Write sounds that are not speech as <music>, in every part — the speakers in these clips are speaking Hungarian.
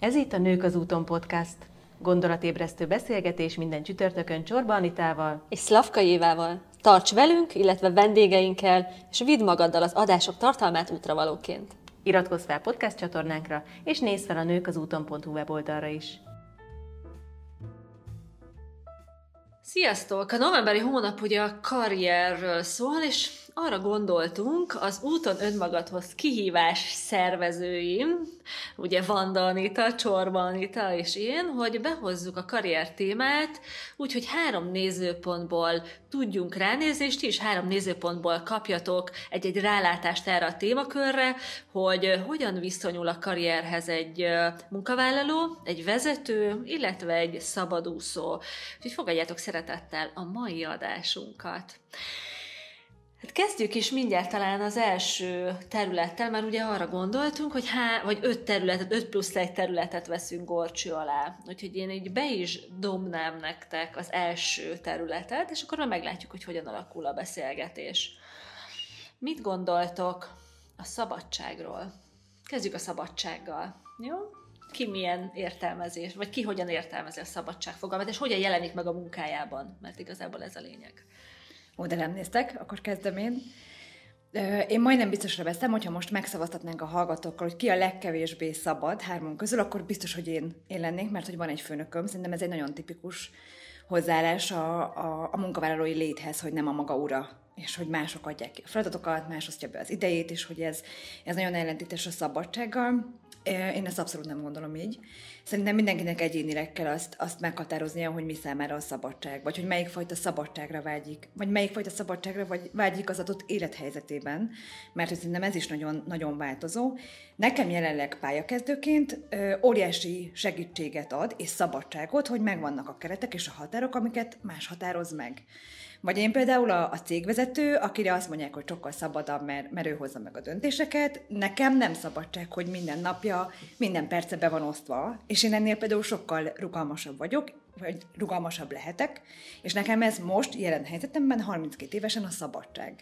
Ez itt a Nők az úton podcast. Gondolatébresztő beszélgetés minden csütörtökön Csorba Anitával és Szlavka Évával. Tarts velünk, illetve vendégeinkkel, és vidd magaddal az adások tartalmát útravalóként. Iratkozz fel podcast csatornánkra, és nézz fel a nők az úton.hu weboldalra is. Sziasztok! A novemberi hónap ugye a karrierről szól, és arra gondoltunk, az úton önmagadhoz kihívás szervezőim, ugye Vanda Anita, Csorba Anita és én, hogy behozzuk a karrier témát, úgyhogy három nézőpontból tudjunk ránézni, és ti is három nézőpontból kapjatok egy-egy rálátást erre a témakörre, hogy hogyan viszonyul a karrierhez egy munkavállaló, egy vezető, illetve egy szabadúszó. Úgyhogy fogadjátok szeretettel a mai adásunkat. Hát kezdjük is mindjárt talán az első területtel, mert ugye arra gondoltunk, hogy há, vagy öt területet, öt plusz egy területet veszünk gorcső alá. Úgyhogy én így be is dobnám nektek az első területet, és akkor már meglátjuk, hogy hogyan alakul a beszélgetés. Mit gondoltok a szabadságról? Kezdjük a szabadsággal, jó? Ki milyen értelmezés, vagy ki hogyan értelmezi a szabadság fogalmát, és hogyan jelenik meg a munkájában, mert igazából ez a lényeg. Ó, nem néztek, akkor kezdem én. Én majdnem biztosra veszem, hogyha most megszavaztatnánk a hallgatókkal, hogy ki a legkevésbé szabad hármon közül, akkor biztos, hogy én, én lennék, mert hogy van egy főnököm. Szerintem ez egy nagyon tipikus hozzáállás a, a, a munkavállalói léthez, hogy nem a maga ura, és hogy mások adják ki a feladatokat, más osztja be az idejét, és hogy ez, ez nagyon ellentétes a szabadsággal. Én ezt abszolút nem gondolom így. Szerintem mindenkinek egyénileg kell azt, azt meghatároznia, hogy mi számára a szabadság, vagy hogy melyik fajta szabadságra vágyik, vagy melyik fajta szabadságra vagy vágyik az adott élethelyzetében, mert szerintem ez is nagyon, nagyon változó. Nekem jelenleg pályakezdőként ö, óriási segítséget ad és szabadságot, hogy megvannak a keretek és a határok, amiket más határoz meg. Vagy én például a, a cégvezető, akire azt mondják, hogy sokkal szabadabb, mert, mert ő hozza meg a döntéseket, nekem nem szabadság, hogy minden napja, minden perce be van osztva, és én ennél például sokkal rugalmasabb vagyok, vagy rugalmasabb lehetek, és nekem ez most jelen helyzetemben 32 évesen a szabadság.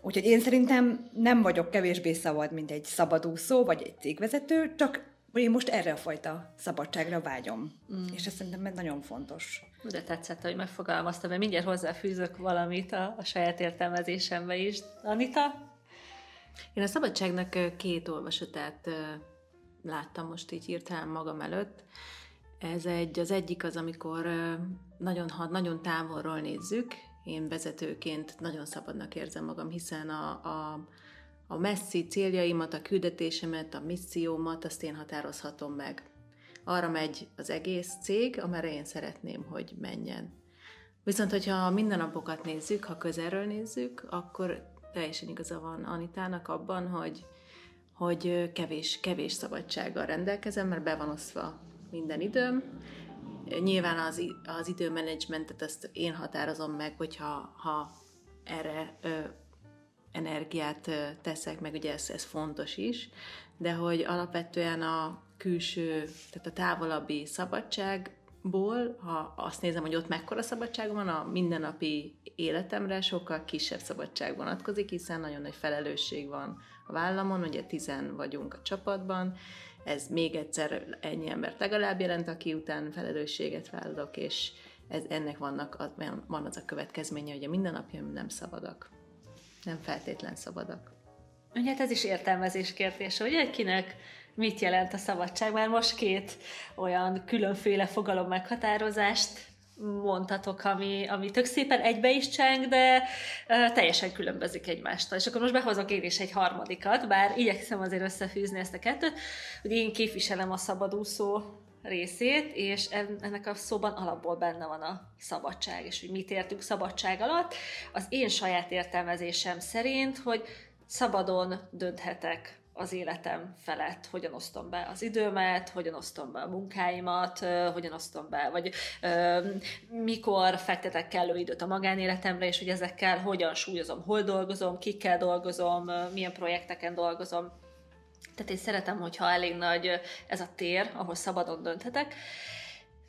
Úgyhogy én szerintem nem vagyok kevésbé szabad, mint egy szabadúszó, vagy egy cégvezető, csak én most erre a fajta szabadságra vágyom. Mm. És ez szerintem nagyon fontos. De tetszett, hogy megfogalmaztam, mert mindjárt hozzáfűzök valamit a, a saját értelmezésembe is. Anita? Én a szabadságnak két olvasatát láttam most így hirtelen magam előtt. Ez egy, az egyik az, amikor nagyon, nagyon távolról nézzük, én vezetőként nagyon szabadnak érzem magam, hiszen a, a, a messzi céljaimat, a küldetésemet, a missziómat, azt én határozhatom meg arra megy az egész cég, amerre én szeretném, hogy menjen. Viszont, hogyha a mindennapokat nézzük, ha közelről nézzük, akkor teljesen igaza van Anitának abban, hogy, hogy kevés, kevés szabadsággal rendelkezem, mert be van osztva minden időm. Nyilván az, az időmenedzsmentet azt én határozom meg, hogyha ha erre ö, energiát ö, teszek, meg ugye ez, ez fontos is, de hogy alapvetően a külső, tehát a távolabbi szabadságból, ha azt nézem, hogy ott mekkora szabadság van, a mindennapi életemre sokkal kisebb szabadság vonatkozik, hiszen nagyon nagy felelősség van a vállamon, ugye tizen vagyunk a csapatban, ez még egyszer ennyi embert legalább jelent, aki után felelősséget vállalok, és ez, ennek vannak, van az a következménye, hogy a mindennapjaim nem szabadak. Nem feltétlen szabadak. Ugye hát ez is értelmezés kérdése, hogy kinek mit jelent a szabadság. Már most két olyan különféle fogalom meghatározást mondhatok, ami, ami tök szépen egybe is cseng, de uh, teljesen különbözik egymástól. És akkor most behozok én is egy harmadikat, bár igyekszem azért összefűzni ezt a kettőt, hogy én képviselem a szabadúszó részét, és ennek a szóban alapból benne van a szabadság, és hogy mit értünk szabadság alatt. Az én saját értelmezésem szerint, hogy szabadon dönthetek az életem felett, hogyan osztom be az időmet, hogyan osztom be a munkáimat, hogyan osztom be, vagy mikor fektetek kellő időt a magánéletemre, és hogy ezekkel hogyan súlyozom, hol dolgozom, kikkel dolgozom, milyen projekteken dolgozom. Tehát én szeretem, hogyha elég nagy ez a tér, ahol szabadon dönthetek.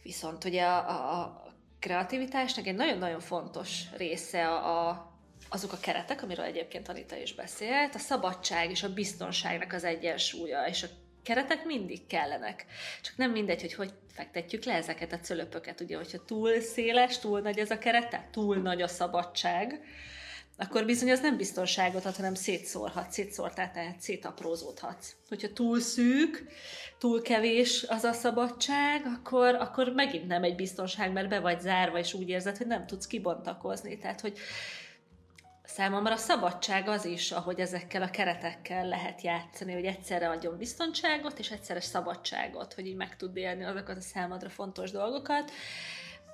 Viszont ugye a, a kreativitásnak egy nagyon-nagyon fontos része a, a azok a keretek, amiről egyébként Anita is beszélt, a szabadság és a biztonságnak az egyensúlya, és a keretek mindig kellenek. Csak nem mindegy, hogy hogy fektetjük le ezeket a cölöpöket. Ugye, hogyha túl széles, túl nagy ez a keret, tehát túl nagy a szabadság, akkor bizony az nem biztonságot ad, hanem szétszórhat, szétszórtál, tehát szétaprózódhatsz. Hogyha túl szűk, túl kevés az a szabadság, akkor, akkor megint nem egy biztonság, mert be vagy zárva, és úgy érzed, hogy nem tudsz kibontakozni. Tehát, hogy számomra a szabadság az is, ahogy ezekkel a keretekkel lehet játszani, hogy egyszerre adjon biztonságot, és egyszerre szabadságot, hogy így meg tud élni azokat a számodra fontos dolgokat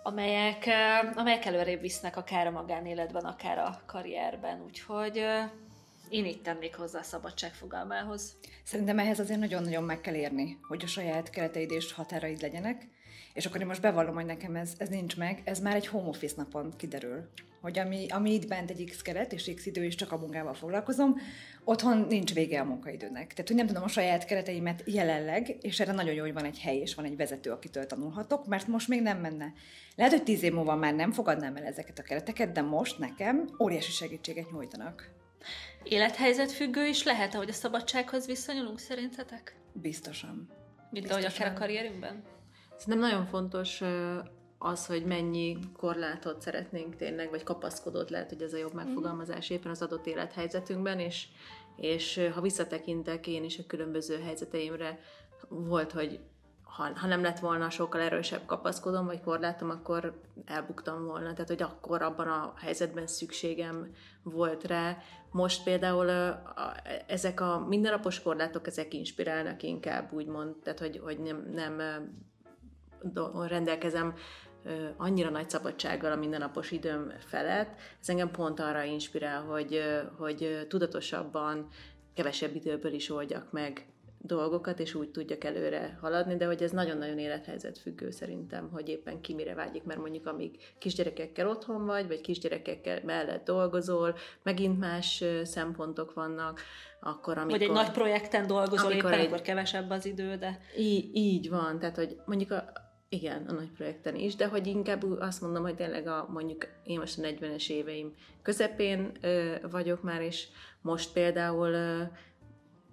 amelyek, amelyek előrébb visznek akár a magánéletben, akár a karrierben. Úgyhogy én itt tennék hozzá a szabadság fogalmához. Szerintem ehhez azért nagyon-nagyon meg kell érni, hogy a saját kereteid és határaid legyenek, és akkor én most bevallom, hogy nekem ez, ez nincs meg, ez már egy home office napon kiderül. Hogy ami, ami itt bent egy X keret, és X idő is csak a munkával foglalkozom, otthon nincs vége a munkaidőnek. Tehát, hogy nem tudom a saját kereteimet jelenleg, és erre nagyon jó, hogy van egy hely, és van egy vezető, akitől tanulhatok, mert most még nem menne. Lehet, hogy tíz év múlva már nem fogadnám el ezeket a kereteket, de most nekem óriási segítséget nyújtanak. Élethelyzet függő is lehet, ahogy a szabadsághoz viszonyulunk, szerintetek? Biztosan. Mint ahogy akár a karrierünkben? Szerintem nagyon fontos az, hogy mennyi korlátot szeretnénk tényleg, vagy kapaszkodót lehet, hogy ez a jobb megfogalmazás éppen az adott élethelyzetünkben, és, és ha visszatekintek én is a különböző helyzeteimre, volt, hogy ha, ha nem lett volna sokkal erősebb kapaszkodom, vagy korlátom, akkor elbuktam volna. Tehát, hogy akkor abban a helyzetben szükségem volt rá. Most például ezek a mindennapos korlátok, ezek inspirálnak inkább, úgymond, tehát, hogy, hogy nem, nem rendelkezem annyira nagy szabadsággal a mindennapos időm felett, ez engem pont arra inspirál, hogy, hogy tudatosabban, kevesebb időből is oldjak meg dolgokat, és úgy tudjak előre haladni, de hogy ez nagyon-nagyon élethelyzet függő szerintem, hogy éppen ki mire vágyik, mert mondjuk amíg kisgyerekekkel otthon vagy, vagy kisgyerekekkel mellett dolgozol, megint más szempontok vannak, akkor amikor... Vagy egy nagy projekten dolgozol éppen, egy... akkor kevesebb az idő, de... Így, így van, tehát hogy mondjuk a, igen, a nagy projekten is, de hogy inkább azt mondom, hogy tényleg a, mondjuk én most a 40-es éveim közepén ö, vagyok már, és most például ö,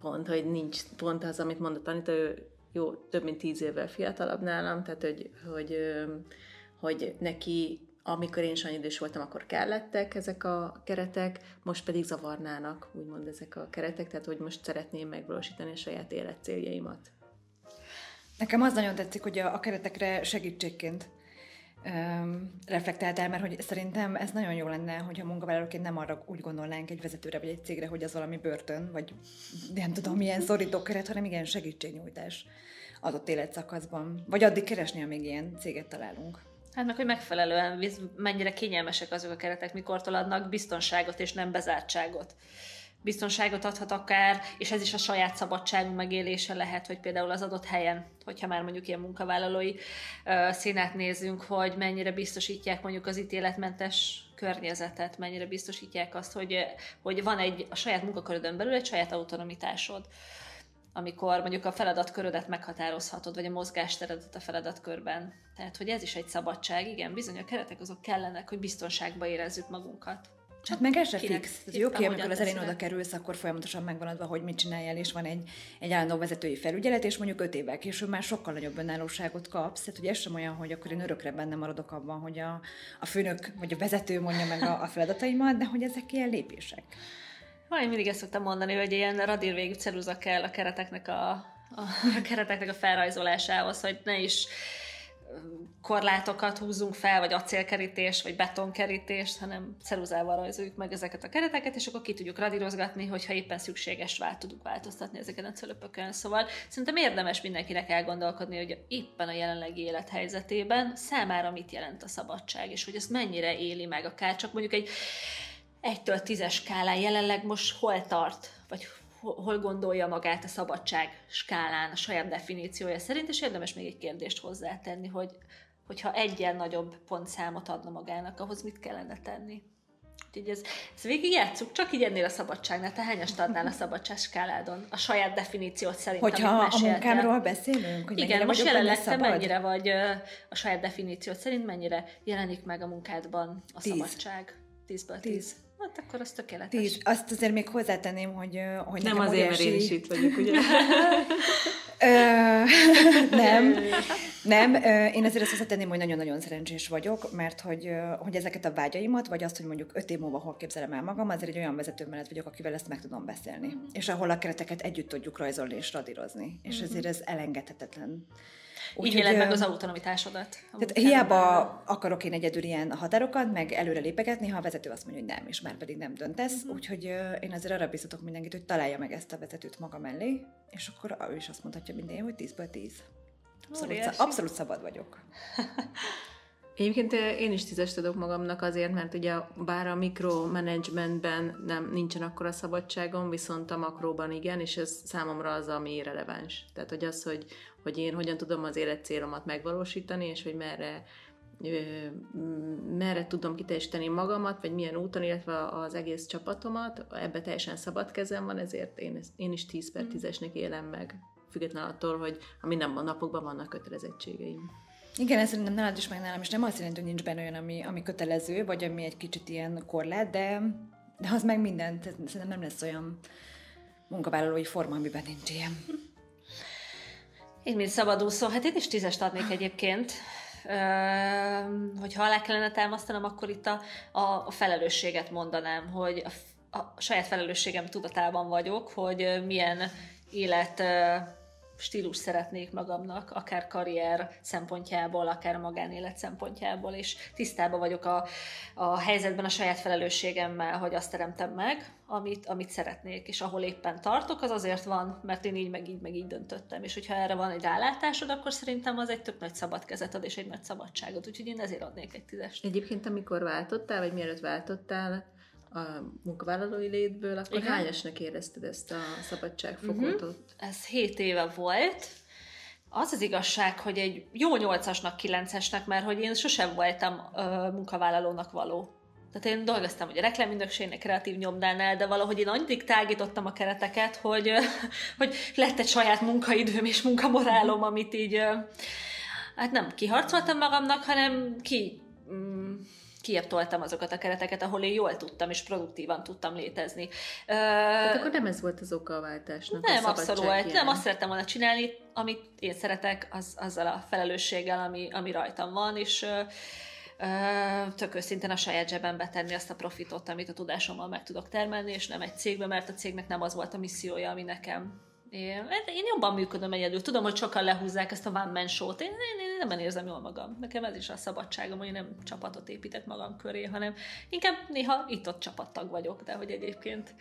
pont, hogy nincs pont az, amit mondott Anita, ő jó, több mint tíz évvel fiatalabb nálam, tehát hogy, hogy, hogy neki amikor én is idős voltam, akkor kellettek ezek a keretek, most pedig zavarnának, úgymond ezek a keretek, tehát hogy most szeretném megvalósítani a saját életcéljaimat. Nekem az nagyon tetszik, hogy a, a keretekre segítségként um, reflektáltál, mert hogy szerintem ez nagyon jó lenne, hogy a munkavállalóként nem arra úgy gondolnánk egy vezetőre vagy egy cégre, hogy az valami börtön, vagy nem tudom, milyen szorító keret, hanem igen, segítségnyújtás adott életszakaszban. Vagy addig keresni, amíg ilyen céget találunk. Hát meg, hogy megfelelően mennyire kényelmesek azok a keretek, mikor adnak biztonságot és nem bezártságot biztonságot adhat akár, és ez is a saját szabadságunk megélése lehet, hogy például az adott helyen, hogyha már mondjuk ilyen munkavállalói színát nézünk, hogy mennyire biztosítják mondjuk az ítéletmentes környezetet, mennyire biztosítják azt, hogy, hogy van egy a saját munkakörödön belül egy saját autonomitásod amikor mondjuk a feladatkörödet meghatározhatod, vagy a mozgásteredet a feladatkörben. Tehát, hogy ez is egy szabadság, igen, bizony a keretek azok kellenek, hogy biztonságba érezzük magunkat. Hát meg ez se fix. Ez jó, oké, amikor az elén oda kerülsz, akkor folyamatosan megvan adva, hogy mit csináljál, és van egy, egy állandó vezetői felügyelet, és mondjuk öt évvel később már sokkal nagyobb önállóságot kapsz. Tehát, hogy ez sem olyan, hogy akkor én örökre benne maradok abban, hogy a, a főnök vagy a vezető mondja meg a, a feladataimat, de hogy ezek ilyen lépések. Ha, én mindig ezt szoktam mondani, hogy ilyen radír végű ceruza kell a kereteknek a, a, a kereteknek a felrajzolásához, hogy ne is korlátokat húzunk fel, vagy acélkerítés, vagy betonkerítés, hanem ceruzával rajzoljuk meg ezeket a kereteket, és akkor ki tudjuk radírozgatni, hogyha éppen szükséges vált tudunk változtatni ezeken a cölöpökön. Szóval szerintem érdemes mindenkinek elgondolkodni, hogy éppen a jelenlegi élethelyzetében számára mit jelent a szabadság, és hogy ezt mennyire éli meg, akár csak mondjuk egy egytől tízes skálán jelenleg most hol tart, vagy hol gondolja magát a szabadság skálán, a saját definíciója szerint, és érdemes még egy kérdést hozzátenni, hogy hogyha egyen nagyobb pontszámot adna magának, ahhoz mit kellene tenni? Úgyhogy ez, ez végig játsszuk, csak így ennél a szabadságnál. Te hányast adnál a szabadság skáládon? A saját definíciót szerint, Hogyha a munkámról beszélünk? Hogy Igen, most jelenleg te mennyire vagy a saját definíciót szerint, mennyire jelenik meg a munkádban a tíz. szabadság? Tízből tíz. tíz. Hát akkor az tökéletes. Tíz. Azt azért még hozzátenném, hogy, hogy Nem azért, mert én is itt vagyok, ugye? <laughs> <laughs> nem, nem. Én azért azt hozzátenném, hogy nagyon-nagyon szerencsés vagyok, mert hogy, hogy ezeket a vágyaimat, vagy azt, hogy mondjuk öt év múlva hol képzelem el magam, azért egy olyan vezető mellett vagyok, akivel ezt meg tudom beszélni. Mm-hmm. És ahol a kereteket együtt tudjuk rajzolni és radírozni. És mm-hmm. ezért ez elengedhetetlen. Úgy, Így éled meg az autonomitásodat. Tehát hiába akarok én egyedül ilyen határokat, meg előre lépegetni, ha a vezető azt mondja, hogy nem, és már pedig nem döntesz. Mm-hmm. Úgyhogy én azért arra biztatok mindenkit, hogy találja meg ezt a vezetőt maga mellé, és akkor ő is azt mondhatja minden, hogy 10-ből 10. Abszolút, abszolút szabad vagyok. <laughs> Egyébként én is tízes tudok magamnak azért, mert ugye bár a mikromanagementben nem nincsen akkora szabadságom, viszont a makróban igen, és ez számomra az, ami releváns. Tehát, hogy az, hogy, hogy én hogyan tudom az életcélomat megvalósítani, és hogy merre merre tudom kiteljesíteni magamat, vagy milyen úton, illetve az egész csapatomat, ebbe teljesen szabad kezem van, ezért én, én is 10 per 10-esnek élem meg, független attól, hogy a minden napokban vannak kötelezettségeim. Igen, ez szerintem nálad is, meg nálam is nem azt jelenti, hogy nincs benne olyan, ami, ami kötelező, vagy ami egy kicsit ilyen korlát, de, de az meg mindent, szerintem nem lesz olyan munkavállalói forma, amiben nincs ilyen. Én, mint szabadúszó, hát én is tízest adnék egyébként. hogyha alá kellene támasztanom, akkor itt a, a, felelősséget mondanám, hogy a, a saját felelősségem tudatában vagyok, hogy milyen élet stílus szeretnék magamnak, akár karrier szempontjából, akár magánélet szempontjából, és tisztában vagyok a, a helyzetben a saját felelősségemmel, hogy azt teremtem meg, amit, amit szeretnék, és ahol éppen tartok, az azért van, mert én így meg így meg így döntöttem, és hogyha erre van egy rálátásod, akkor szerintem az egy tök nagy szabad kezet ad, és egy nagy szabadságot, úgyhogy én ezért adnék egy tízest. Egyébként, amikor váltottál, vagy mielőtt váltottál, a munkavállalói létből, akkor Igen. hányasnak érezted ezt a szabadságfokotot? Uh-huh. Ez 7 éve volt. Az az igazság, hogy egy jó nyolcasnak, kilencesnek, mert hogy én sosem voltam uh, munkavállalónak való. Tehát én dolgoztam ugye reklámügynökségnek, kreatív nyomdánál, de valahogy én annyit tágítottam a kereteket, hogy, <laughs> hogy lett egy saját munkaidőm és munkamorálom, amit így hát nem kiharcoltam magamnak, hanem ki kiebb toltam azokat a kereteket, ahol én jól tudtam és produktívan tudtam létezni. Tehát akkor nem ez volt az oka a váltásnak? Nem, a abszolút. Nem, azt szerettem volna csinálni, amit én szeretek, az, azzal a felelősséggel, ami, ami rajtam van, és tök őszintén a saját zsebembe tenni azt a profitot, amit a tudásommal meg tudok termelni, és nem egy cégbe, mert a cégnek nem az volt a missziója, ami nekem én, én jobban működöm egyedül. Tudom, hogy sokan lehúzzák ezt a one man show-t. Én, én, én nem érzem jól magam. Nekem ez is a szabadságom, hogy nem csapatot építek magam köré, hanem inkább néha itt-ott csapattag vagyok, de hogy egyébként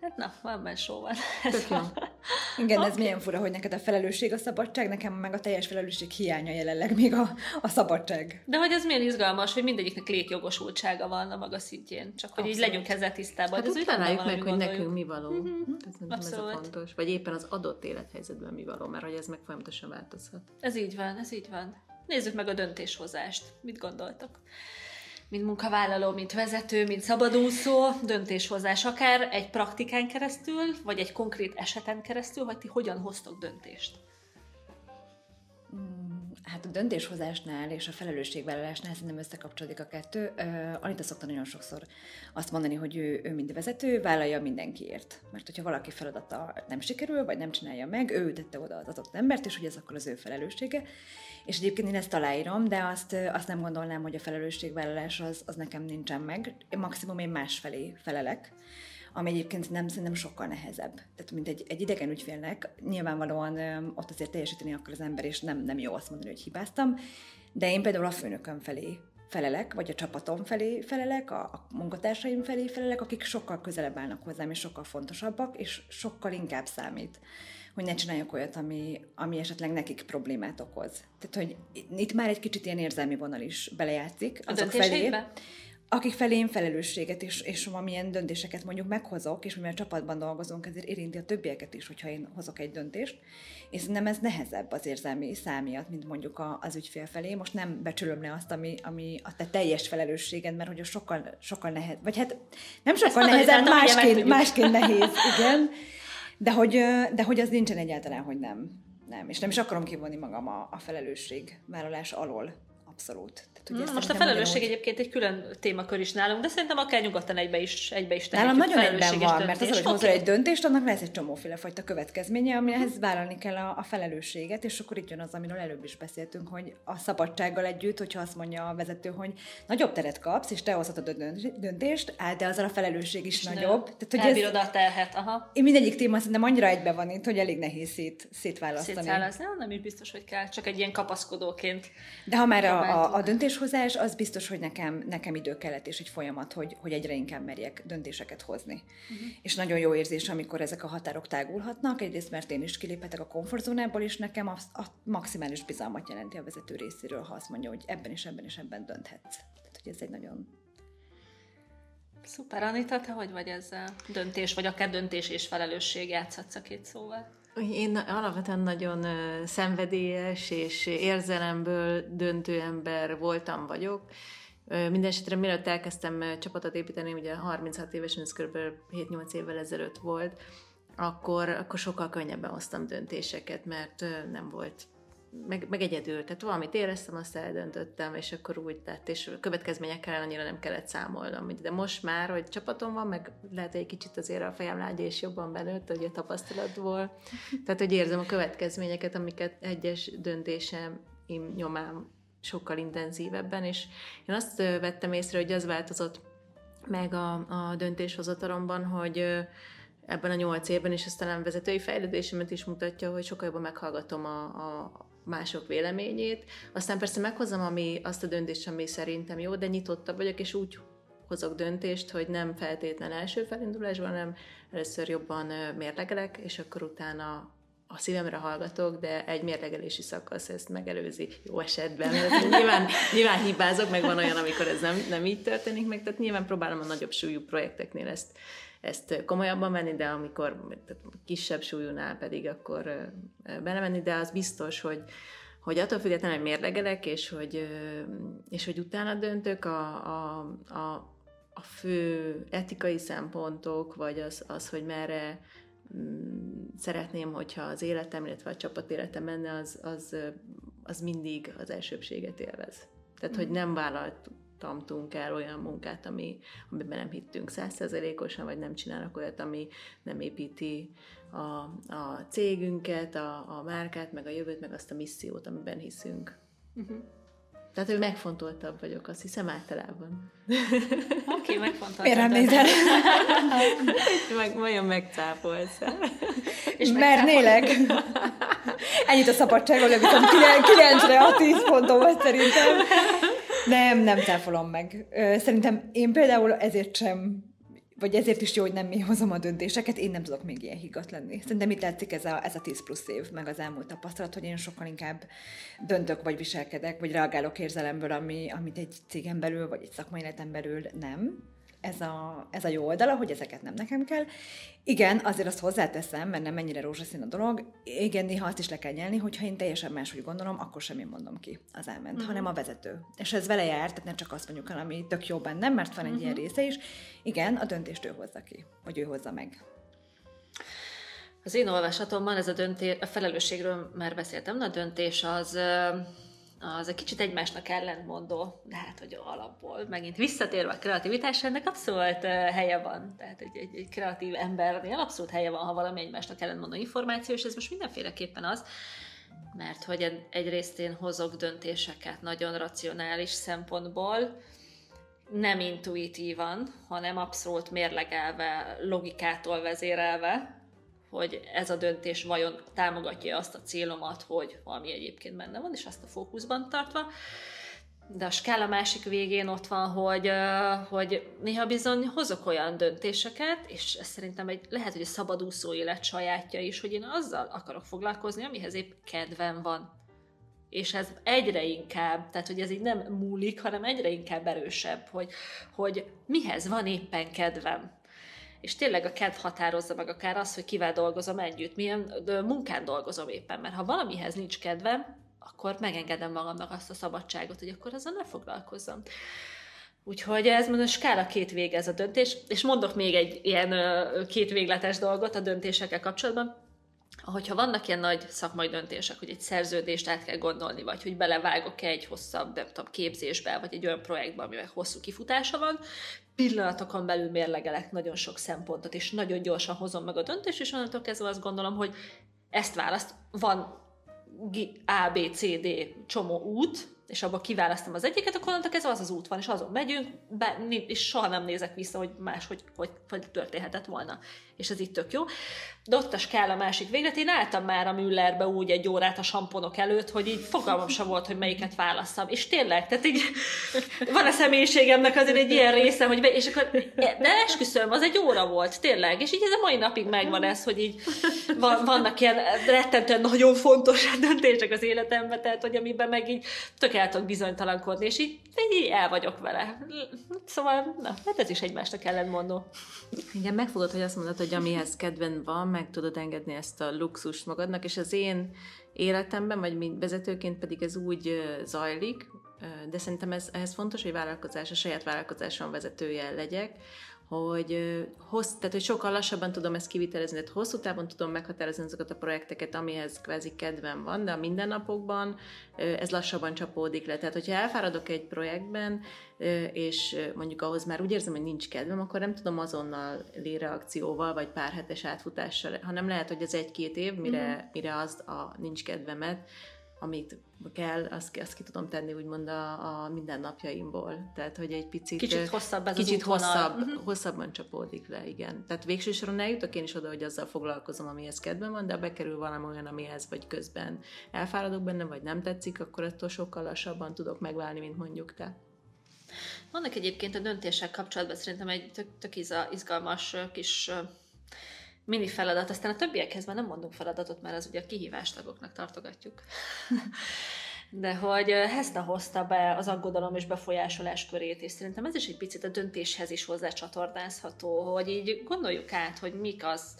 Hát na, van benne show van. Tök jó. <laughs> Igen, okay. ez milyen fura, hogy neked a felelősség a szabadság, nekem meg a teljes felelősség hiánya jelenleg még a, a szabadság. De hogy ez milyen izgalmas, hogy mindegyiknek létjogosultsága van a maga szintjén, csak hogy Abszolút. így legyünk ezzel tisztában. Hát ez úgy találjuk meg, hogy nekünk mi való. Mm-hmm. Ez, ez a fontos. Vagy éppen az adott élethelyzetben mi való, mert hogy ez meg folyamatosan változhat. Ez így van, ez így van. Nézzük meg a döntéshozást. Mit gondoltok? Mint munkavállaló, mint vezető, mint szabadúszó, döntéshozás, akár egy praktikán keresztül, vagy egy konkrét eseten keresztül, hogy ti hogyan hoztok döntést? Hát a döntéshozásnál és a felelősségvállalásnál szerintem összekapcsolódik a kettő. Uh, Anita szokta nagyon sokszor azt mondani, hogy ő, ő mind vezető, vállalja mindenkiért. Mert hogyha valaki feladata nem sikerül, vagy nem csinálja meg, ő tette oda az adott embert, és hogy ez akkor az ő felelőssége. És egyébként én ezt aláírom, de azt, azt nem gondolnám, hogy a felelősségvállalás az, az nekem nincsen meg. Maximum én másfelé felelek ami egyébként nem, szerintem sokkal nehezebb. Tehát, mint egy, egy idegen ügyfélnek, nyilvánvalóan ö, ott azért teljesíteni akkor az ember, és nem, nem jó azt mondani, hogy hibáztam, de én például a főnököm felé felelek, vagy a csapatom felé felelek, a, a munkatársaim felé felelek, akik sokkal közelebb állnak hozzám, és sokkal fontosabbak, és sokkal inkább számít hogy ne csináljak olyat, ami, ami esetleg nekik problémát okoz. Tehát, hogy itt már egy kicsit ilyen érzelmi vonal is belejátszik. A azok felé, akik felé én felelősséget és, és valamilyen döntéseket mondjuk meghozok, és mivel csapatban dolgozunk, ezért érinti a többieket is, hogyha én hozok egy döntést. És nem ez nehezebb az érzelmi számiat, mint mondjuk a, az ügyfél felé. Most nem becsülöm le azt, ami, ami a te teljes felelősséged, mert hogy a sokkal, sokkal nehez, vagy hát nem sokkal nehezebb, másként, másként nehéz, <laughs> igen. De hogy, de hogy az nincsen egyáltalán, hogy nem. Nem. És nem is akarom kivonni magam a, a felelősség vállalás alól Abszolút. Tehát, ugye hmm, most a felelősség egyébként egy külön témakör is nálunk, de szerintem akár nyugodtan egybe is, egybe is Nálam nagyon egyben van, döntés. mert az, hogy hozol egy döntést, annak lesz egy csomóféle fajta következménye, amihez vállalni kell a, a felelősséget, és akkor itt jön az, amiről előbb is beszéltünk, hogy a szabadsággal együtt, hogyha azt mondja a vezető, hogy nagyobb teret kapsz, és te hozhatod a döntést, áll, de azzal a felelősség is és nagyobb. Tehát, hogy ez, a terhet, aha. Én mindegyik téma szerintem annyira egybe van itt, hogy elég nehéz szét, szétválasztani. Szétszállazni, nem is biztos, hogy kell, csak egy ilyen kapaszkodóként. De ha már a, a, a döntéshozás, az biztos, hogy nekem, nekem idő kellett, és egy folyamat, hogy, hogy egyre inkább merjek döntéseket hozni. Uh-huh. És nagyon jó érzés, amikor ezek a határok tágulhatnak, egyrészt mert én is kiléphetek a komfortzónából, és nekem a, a maximális bizalmat jelenti a vezető részéről, ha azt mondja, hogy ebben és ebben és ebben dönthetsz. Tehát, hogy ez egy nagyon Szuper, Anita, te hogy vagy ezzel? Döntés, vagy akár döntés és felelősség játszhatsz a két szóval? Én alapvetően nagyon szenvedélyes és érzelemből döntő ember voltam, vagyok. Mindenesetre mielőtt elkezdtem csapatot építeni, ugye 36 évesen, ez kb. 7-8 évvel ezelőtt volt, akkor, akkor sokkal könnyebben hoztam döntéseket, mert nem volt meg, meg egyedül, tehát valamit éreztem, azt eldöntöttem, és akkor úgy lett, és következményekkel annyira nem kellett számolnom. De most már, hogy csapatom van, meg lehet, hogy egy kicsit azért a fejem lágya és jobban benőtt, a tapasztalatból. Tehát, hogy érzem a következményeket, amiket egyes döntésem nyomám sokkal intenzívebben, és én azt vettem észre, hogy az változott meg a, a döntéshozatalomban, hogy ebben a nyolc évben, és aztán a vezetői fejlődésemet is mutatja, hogy sokkal jobban meghallgatom a, a, mások véleményét. Aztán persze meghozom ami, azt a döntést, ami szerintem jó, de nyitottabb vagyok, és úgy hozok döntést, hogy nem feltétlen első felindulásban, hanem először jobban mérlegelek, és akkor utána a szívemre hallgatok, de egy mérlegelési szakasz ezt megelőzi jó esetben. Mert nyilván, nyilván hibázok, meg van olyan, amikor ez nem, nem így történik meg, tehát nyilván próbálom a nagyobb súlyú projekteknél ezt ezt komolyabban venni, de amikor tehát kisebb súlyúnál pedig akkor belemenni, de az biztos, hogy, hogy attól függetlenül, hogy mérlegelek, és hogy, és hogy utána döntök, a, a, a, a fő etikai szempontok, vagy az, az hogy merre szeretném, hogyha az életem, illetve a csapat életem menne, az, az, az mindig az elsőbséget élvez. Tehát, hogy nem vállalt tamtunk el olyan munkát, ami, amiben nem hittünk százszerzelékosan, vagy nem csinálnak olyat, ami nem építi a, a cégünket, a, a márkát, meg a jövőt, meg azt a missziót, amiben hiszünk. Uh-huh. Tehát, hogy megfontoltabb vagyok, azt hiszem általában. <laughs> Oké, okay, megfontoltabb. Miért nem nézel? <laughs> meg, nagyon megcáfolsz. És Mernélek. Ennyit a szabadságról, viszont 9-re a 10 pontom vagy szerintem. Nem, nem cáfolom meg. Szerintem én például ezért sem vagy ezért is jó, hogy nem mi hozom a döntéseket, én nem tudok még ilyen higgadt lenni. Szerintem itt látszik ez a, ez a 10 plusz év, meg az elmúlt tapasztalat, hogy én sokkal inkább döntök, vagy viselkedek, vagy reagálok érzelemből, ami, amit egy cégen belül, vagy egy szakmai életen belül nem ez a, ez a jó oldala, hogy ezeket nem nekem kell. Igen, azért azt hozzáteszem, mert nem mennyire rózsaszín a dolog. Igen, néha azt is le kell nyelni, hogyha én teljesen máshogy gondolom, akkor sem én mondom ki az elment, uh-huh. hanem a vezető. És ez vele jár, tehát nem csak azt mondjuk el, ami tök jó bennem, mert van egy uh-huh. ilyen része is. Igen, a döntést ő hozza ki, vagy ő hozza meg. Az én olvasatomban ez a döntés, a felelősségről már beszéltem, a döntés az az egy kicsit egymásnak ellentmondó, de hát, hogy alapból megint visszatérve a kreativitás, ennek abszolút helye van. Tehát egy, egy, egy kreatív embernél abszolút helye van, ha valami egymásnak ellentmondó információ, és ez most mindenféleképpen az, mert hogy egyrészt én hozok döntéseket nagyon racionális szempontból, nem intuitívan, hanem abszolút mérlegelve, logikától vezérelve, hogy ez a döntés vajon támogatja azt a célomat, hogy valami egyébként benne van, és azt a fókuszban tartva. De a skála másik végén ott van, hogy, hogy néha bizony hozok olyan döntéseket, és ez szerintem egy, lehet, hogy a szabadúszó élet sajátja is, hogy én azzal akarok foglalkozni, amihez épp kedvem van. És ez egyre inkább, tehát hogy ez így nem múlik, hanem egyre inkább erősebb, hogy, hogy mihez van éppen kedvem és tényleg a kedv határozza meg akár azt, hogy kivel dolgozom együtt, milyen munkán dolgozom éppen, mert ha valamihez nincs kedvem, akkor megengedem magamnak azt a szabadságot, hogy akkor azzal ne foglalkozzam. Úgyhogy ez mondom, skála két vége ez a döntés, és mondok még egy ilyen két végletes dolgot a döntésekkel kapcsolatban. Hogyha vannak ilyen nagy szakmai döntések, hogy egy szerződést át kell gondolni, vagy hogy belevágok egy hosszabb, nem tudom, képzésbe, vagy egy olyan projektbe, amivel hosszú kifutása van, pillanatokon belül mérlegelek nagyon sok szempontot, és nagyon gyorsan hozom meg a döntést, és onnantól kezdve azt gondolom, hogy ezt választ, van A, B, C, D csomó út, és abban kiválasztom az egyiket, akkor onnantól kezdve az az út van, és azon megyünk, be, és soha nem nézek vissza, hogy más, hogy, hogy, hogy történhetett volna. És ez itt tök jó. De ott a skála másik véglet, én álltam már a Müllerbe úgy egy órát a samponok előtt, hogy így fogalmam sem volt, hogy melyiket válasszam. És tényleg, tehát így van a személyiségemnek azért egy ilyen része, hogy be, és akkor, de esküszöm, az egy óra volt, tényleg. És így ez a mai napig megvan ez, hogy így van, vannak ilyen rettentően nagyon fontos döntések az életemben, tehát hogy amiben meg így tök el tudok bizonytalankodni, és így, így el vagyok vele. Szóval, na, hát ez is egymásnak ellentmondó. Igen, megfogod, hogy azt mondod, hogy amihez kedven van, meg tudod engedni ezt a luxust magadnak, és az én életemben, vagy mint vezetőként pedig ez úgy zajlik, de szerintem ez, ehhez fontos, hogy vállalkozás, a saját vállalkozáson vezetője legyek, hogy, hossz, tehát, hogy sokkal lassabban tudom ezt kivitelezni, tehát hosszú távon tudom meghatározni azokat a projekteket, amihez kvázi kedvem van, de a mindennapokban ez lassabban csapódik le. Tehát, hogyha elfáradok egy projektben, és mondjuk ahhoz már úgy érzem, hogy nincs kedvem, akkor nem tudom azonnal reakcióval, vagy pár hetes átfutással, hanem lehet, hogy az egy-két év, mire, mm. mire azt a nincs kedvemet, amit kell, azt, azt ki tudom tenni úgymond a, a mindennapjaimból. Tehát, hogy egy picit... Kicsit hosszabb ez Kicsit az hosszabb, uh-huh. hosszabban csapódik le, igen. Tehát végső soron eljutok én is oda, hogy azzal foglalkozom, amihez kedvem van, de bekerül valami olyan, amihez vagy közben elfáradok benne, vagy nem tetszik, akkor attól sokkal lassabban tudok megválni, mint mondjuk te. Vannak egyébként a döntések kapcsolatban szerintem egy tök, tök izgalmas kis mini feladat, aztán a többiekhez már nem mondunk feladatot, mert az ugye a kihívástagoknak tartogatjuk. <laughs> De hogy Heszta hozta be az aggodalom és befolyásolás körét, és szerintem ez is egy picit a döntéshez is hozzácsatornázható, hogy így gondoljuk át, hogy mik az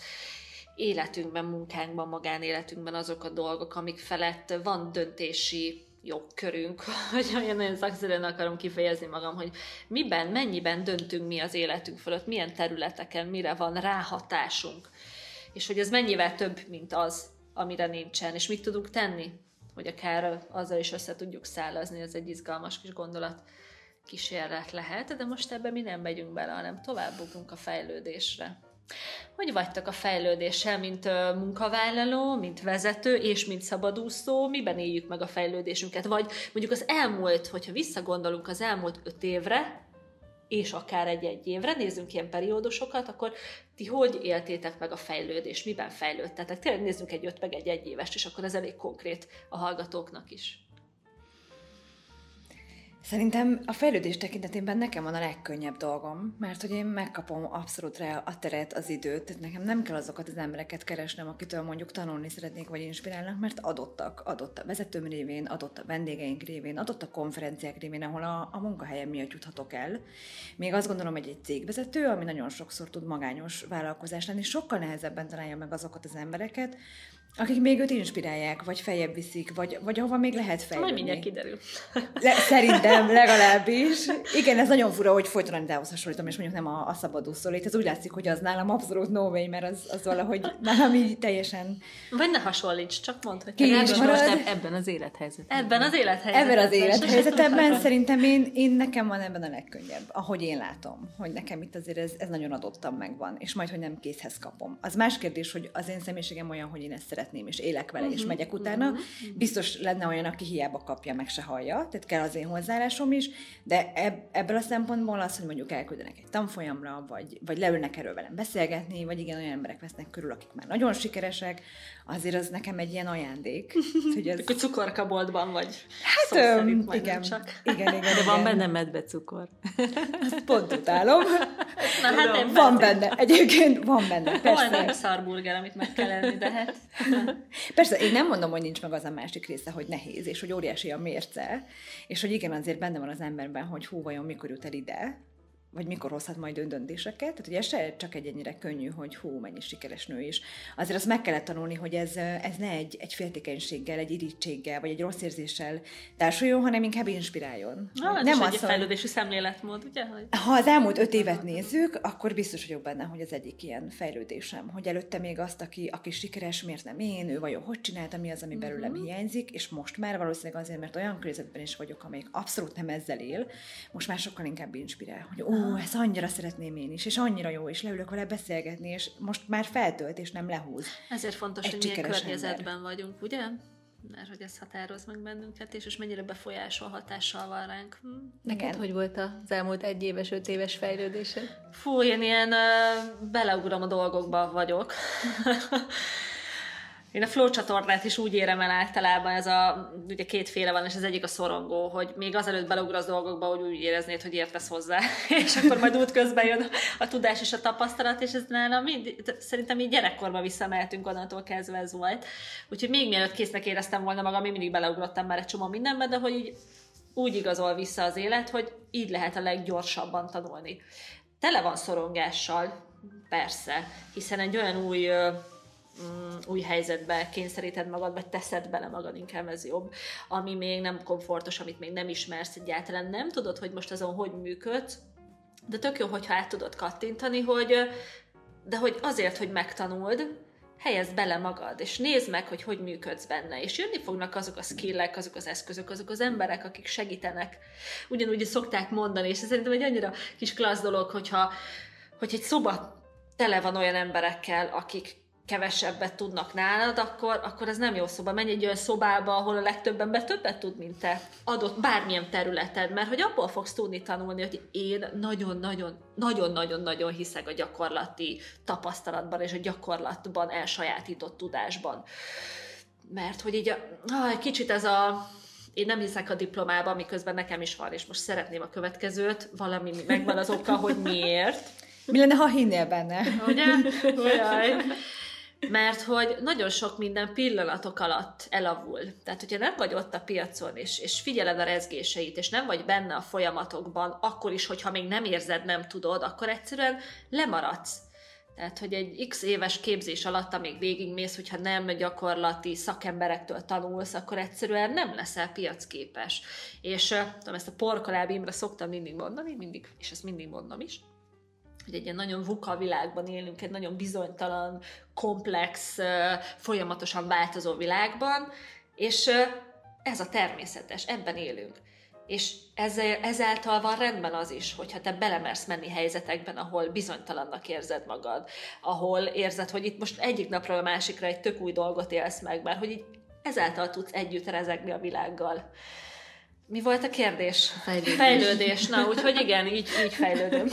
életünkben, munkánkban, magánéletünkben azok a dolgok, amik felett van döntési jogkörünk, <laughs> hogy olyan nagyon szakszerűen akarom kifejezni magam, hogy miben, mennyiben döntünk mi az életünk fölött, milyen területeken, mire van ráhatásunk, és hogy ez mennyivel több, mint az, amire nincsen, és mit tudunk tenni, hogy akár azzal is össze tudjuk szállazni, ez egy izgalmas kis gondolat kísérlet lehet, de most ebbe mi nem megyünk bele, hanem tovább a fejlődésre. Hogy vagytok a fejlődéssel, mint munkavállaló, mint vezető és mint szabadúszó? Miben éljük meg a fejlődésünket? Vagy mondjuk az elmúlt, hogyha visszagondolunk az elmúlt öt évre, és akár egy-egy évre, nézzünk ilyen periódusokat, akkor ti hogy éltétek meg a fejlődést, miben fejlődtetek? Tényleg nézzünk egy öt meg egy egy és akkor ez elég konkrét a hallgatóknak is. Szerintem a fejlődés tekintetében nekem van a legkönnyebb dolgom, mert hogy én megkapom abszolút rá a teret, az időt, tehát nekem nem kell azokat az embereket keresnem, akitől mondjuk tanulni szeretnék, vagy inspirálnak, mert adottak, adott a vezetőm révén, adott a vendégeink révén, adott a konferenciák révén, ahol a, a munkahelyem miatt juthatok el. Még azt gondolom, hogy egy cégvezető, ami nagyon sokszor tud magányos vállalkozás lenni, sokkal nehezebben találja meg azokat az embereket, akik még őt inspirálják, vagy feljebb viszik, vagy, vagy ahova még lehet fejlődni. Majd mindjárt kiderül. Le, szerintem <laughs> legalábbis. Igen, ez nagyon fura, hogy folyton Anitához hasonlítom, és mondjuk nem a, a szabadúszó lét. Ez úgy látszik, hogy az nálam abszolút no way, mert az, az valahogy nálam így teljesen... Vagy ne hasonlíts, csak mondd, hogy ki is most ebben az élethelyzetben. Ebben az élethelyzetben. Ebben az élethelyzetben <laughs> szerintem én, én nekem van ebben a legkönnyebb, ahogy én látom, hogy nekem itt azért ez, ez nagyon adottam megvan, és majd, hogy nem készhez kapom. Az más kérdés, hogy az én személyiségem olyan, hogy én ezt szeretném, és élek vele, uh-huh, és mhm, megyek utána. Uh-huh. Biztos lenne olyan, aki hiába kapja, meg se hallja, tehát kell az én hozzáállásom is, de eb- ebből a szempontból az, hogy mondjuk elküldenek egy tanfolyamra, vagy, vagy leülnek erről velem beszélgetni, vagy igen, olyan emberek vesznek körül, akik már nagyon sikeresek, azért az nekem egy ilyen ajándék. <laughs> hogy ez... Akkor cukorkaboltban vagy. Hát öm, igen, csak. igen, igen, De van benne medve cukor. Azt pont utálom. Na, hát van benne, egyébként van benne. Persze. Hol nem szarburger, amit meg kell enni, de hát... <laughs> Persze, én nem mondom, hogy nincs meg az a másik része, hogy nehéz, és hogy óriási a mérce, és hogy igen, azért benne van az emberben, hogy hú, vajon mikor jut el ide, vagy mikor hozhat majd döntéseket. Tehát ugye se csak egy ennyire könnyű, hogy hú, mennyi sikeres nő is. Azért azt meg kellett tanulni, hogy ez, ez ne egy, egy féltékenységgel, egy irítséggel, vagy egy rossz érzéssel társuljon, hanem inkább inspiráljon. Ah, nem az, egy fejlődési szemléletmód, ugye? Hogy... Ha az elmúlt öt évet nézzük, akkor biztos vagyok benne, hogy ez egyik ilyen fejlődésem, hogy előtte még azt, aki, aki sikeres, miért nem én, ő vajon hogy csinálta, mi az, ami belőlem uh-huh. hiányzik, és most már valószínűleg azért, mert olyan környezetben is vagyok, amelyik abszolút nem ezzel él, most már sokkal inkább inspirál, hogy ó, ó, ezt annyira szeretném én is, és annyira jó, és leülök vele beszélgetni, és most már feltölt, és nem lehúz. Ezért fontos, Egy hogy milyen környezetben ember. vagyunk, ugye? Mert hogy ez határoz meg bennünket, és, és mennyire befolyásol, hatással van ránk. Hm? Neked Igen. hogy volt az elmúlt egy éves, öt éves fejlődésed? Fú, én ilyen uh, beleugrom a dolgokba vagyok. <laughs> Én a flow csatornát is úgy érem el általában, ez a, ugye kétféle van, és az egyik a szorongó, hogy még azelőtt beleugrasz dolgokba, hogy úgy éreznéd, hogy értesz hozzá, <laughs> és akkor majd út közben jön a tudás és a tapasztalat, és ez nálam mind, szerintem így gyerekkorban visszamehetünk, onnantól kezdve ez volt. Úgyhogy még mielőtt késznek éreztem volna magam, én mindig beleugrottam már egy csomó mindenbe, de hogy így úgy igazol vissza az élet, hogy így lehet a leggyorsabban tanulni. Tele van szorongással, persze, hiszen egy olyan új mm, új helyzetbe kényszeríted magad, vagy teszed bele magad, inkább ez jobb, ami még nem komfortos, amit még nem ismersz egyáltalán, nem tudod, hogy most azon hogy működsz, de tök jó, hogyha át tudod kattintani, hogy de hogy azért, hogy megtanuld, helyezd bele magad, és nézd meg, hogy hogy működsz benne, és jönni fognak azok a skillek, azok az eszközök, azok az emberek, akik segítenek. Ugyanúgy szokták mondani, és szerintem egy annyira kis klassz dolog, hogyha hogy egy szoba tele van olyan emberekkel, akik kevesebbet tudnak nálad, akkor, akkor ez nem jó szoba. Menj egy olyan szobába, ahol a legtöbb ember többet tud, mint te. Adott bármilyen területed, mert hogy abból fogsz tudni tanulni, hogy én nagyon-nagyon, nagyon-nagyon-nagyon hiszek a gyakorlati tapasztalatban és a gyakorlatban elsajátított tudásban. Mert hogy így a, ah, kicsit ez a én nem hiszek a diplomában, miközben nekem is van, és most szeretném a következőt, valami megvan az oka, hogy miért. Mi lenne, ha hinnél benne? Ugye? Olyan. Mert hogy nagyon sok minden pillanatok alatt elavul. Tehát, hogyha nem vagy ott a piacon, és, és figyeled a rezgéseit, és nem vagy benne a folyamatokban, akkor is, hogyha még nem érzed, nem tudod, akkor egyszerűen lemaradsz. Tehát, hogy egy x éves képzés alatt, amíg végigmész, hogyha nem gyakorlati szakemberektől tanulsz, akkor egyszerűen nem leszel piacképes. És tudom, ezt a porkolábimra szoktam mindig mondani, mindig, és ezt mindig mondom is, hogy egy ilyen nagyon vuka világban élünk, egy nagyon bizonytalan, komplex, folyamatosan változó világban, és ez a természetes, ebben élünk. És ezáltal van rendben az is, hogyha te belemersz menni helyzetekben, ahol bizonytalannak érzed magad, ahol érzed, hogy itt most egyik napról a másikra egy tök új dolgot élsz meg, mert hogy így ezáltal tudsz együtt rezegni a világgal. Mi volt a kérdés? Fejlődés. Fejlődés. Na, úgyhogy <laughs> igen, így, így fejlődöm.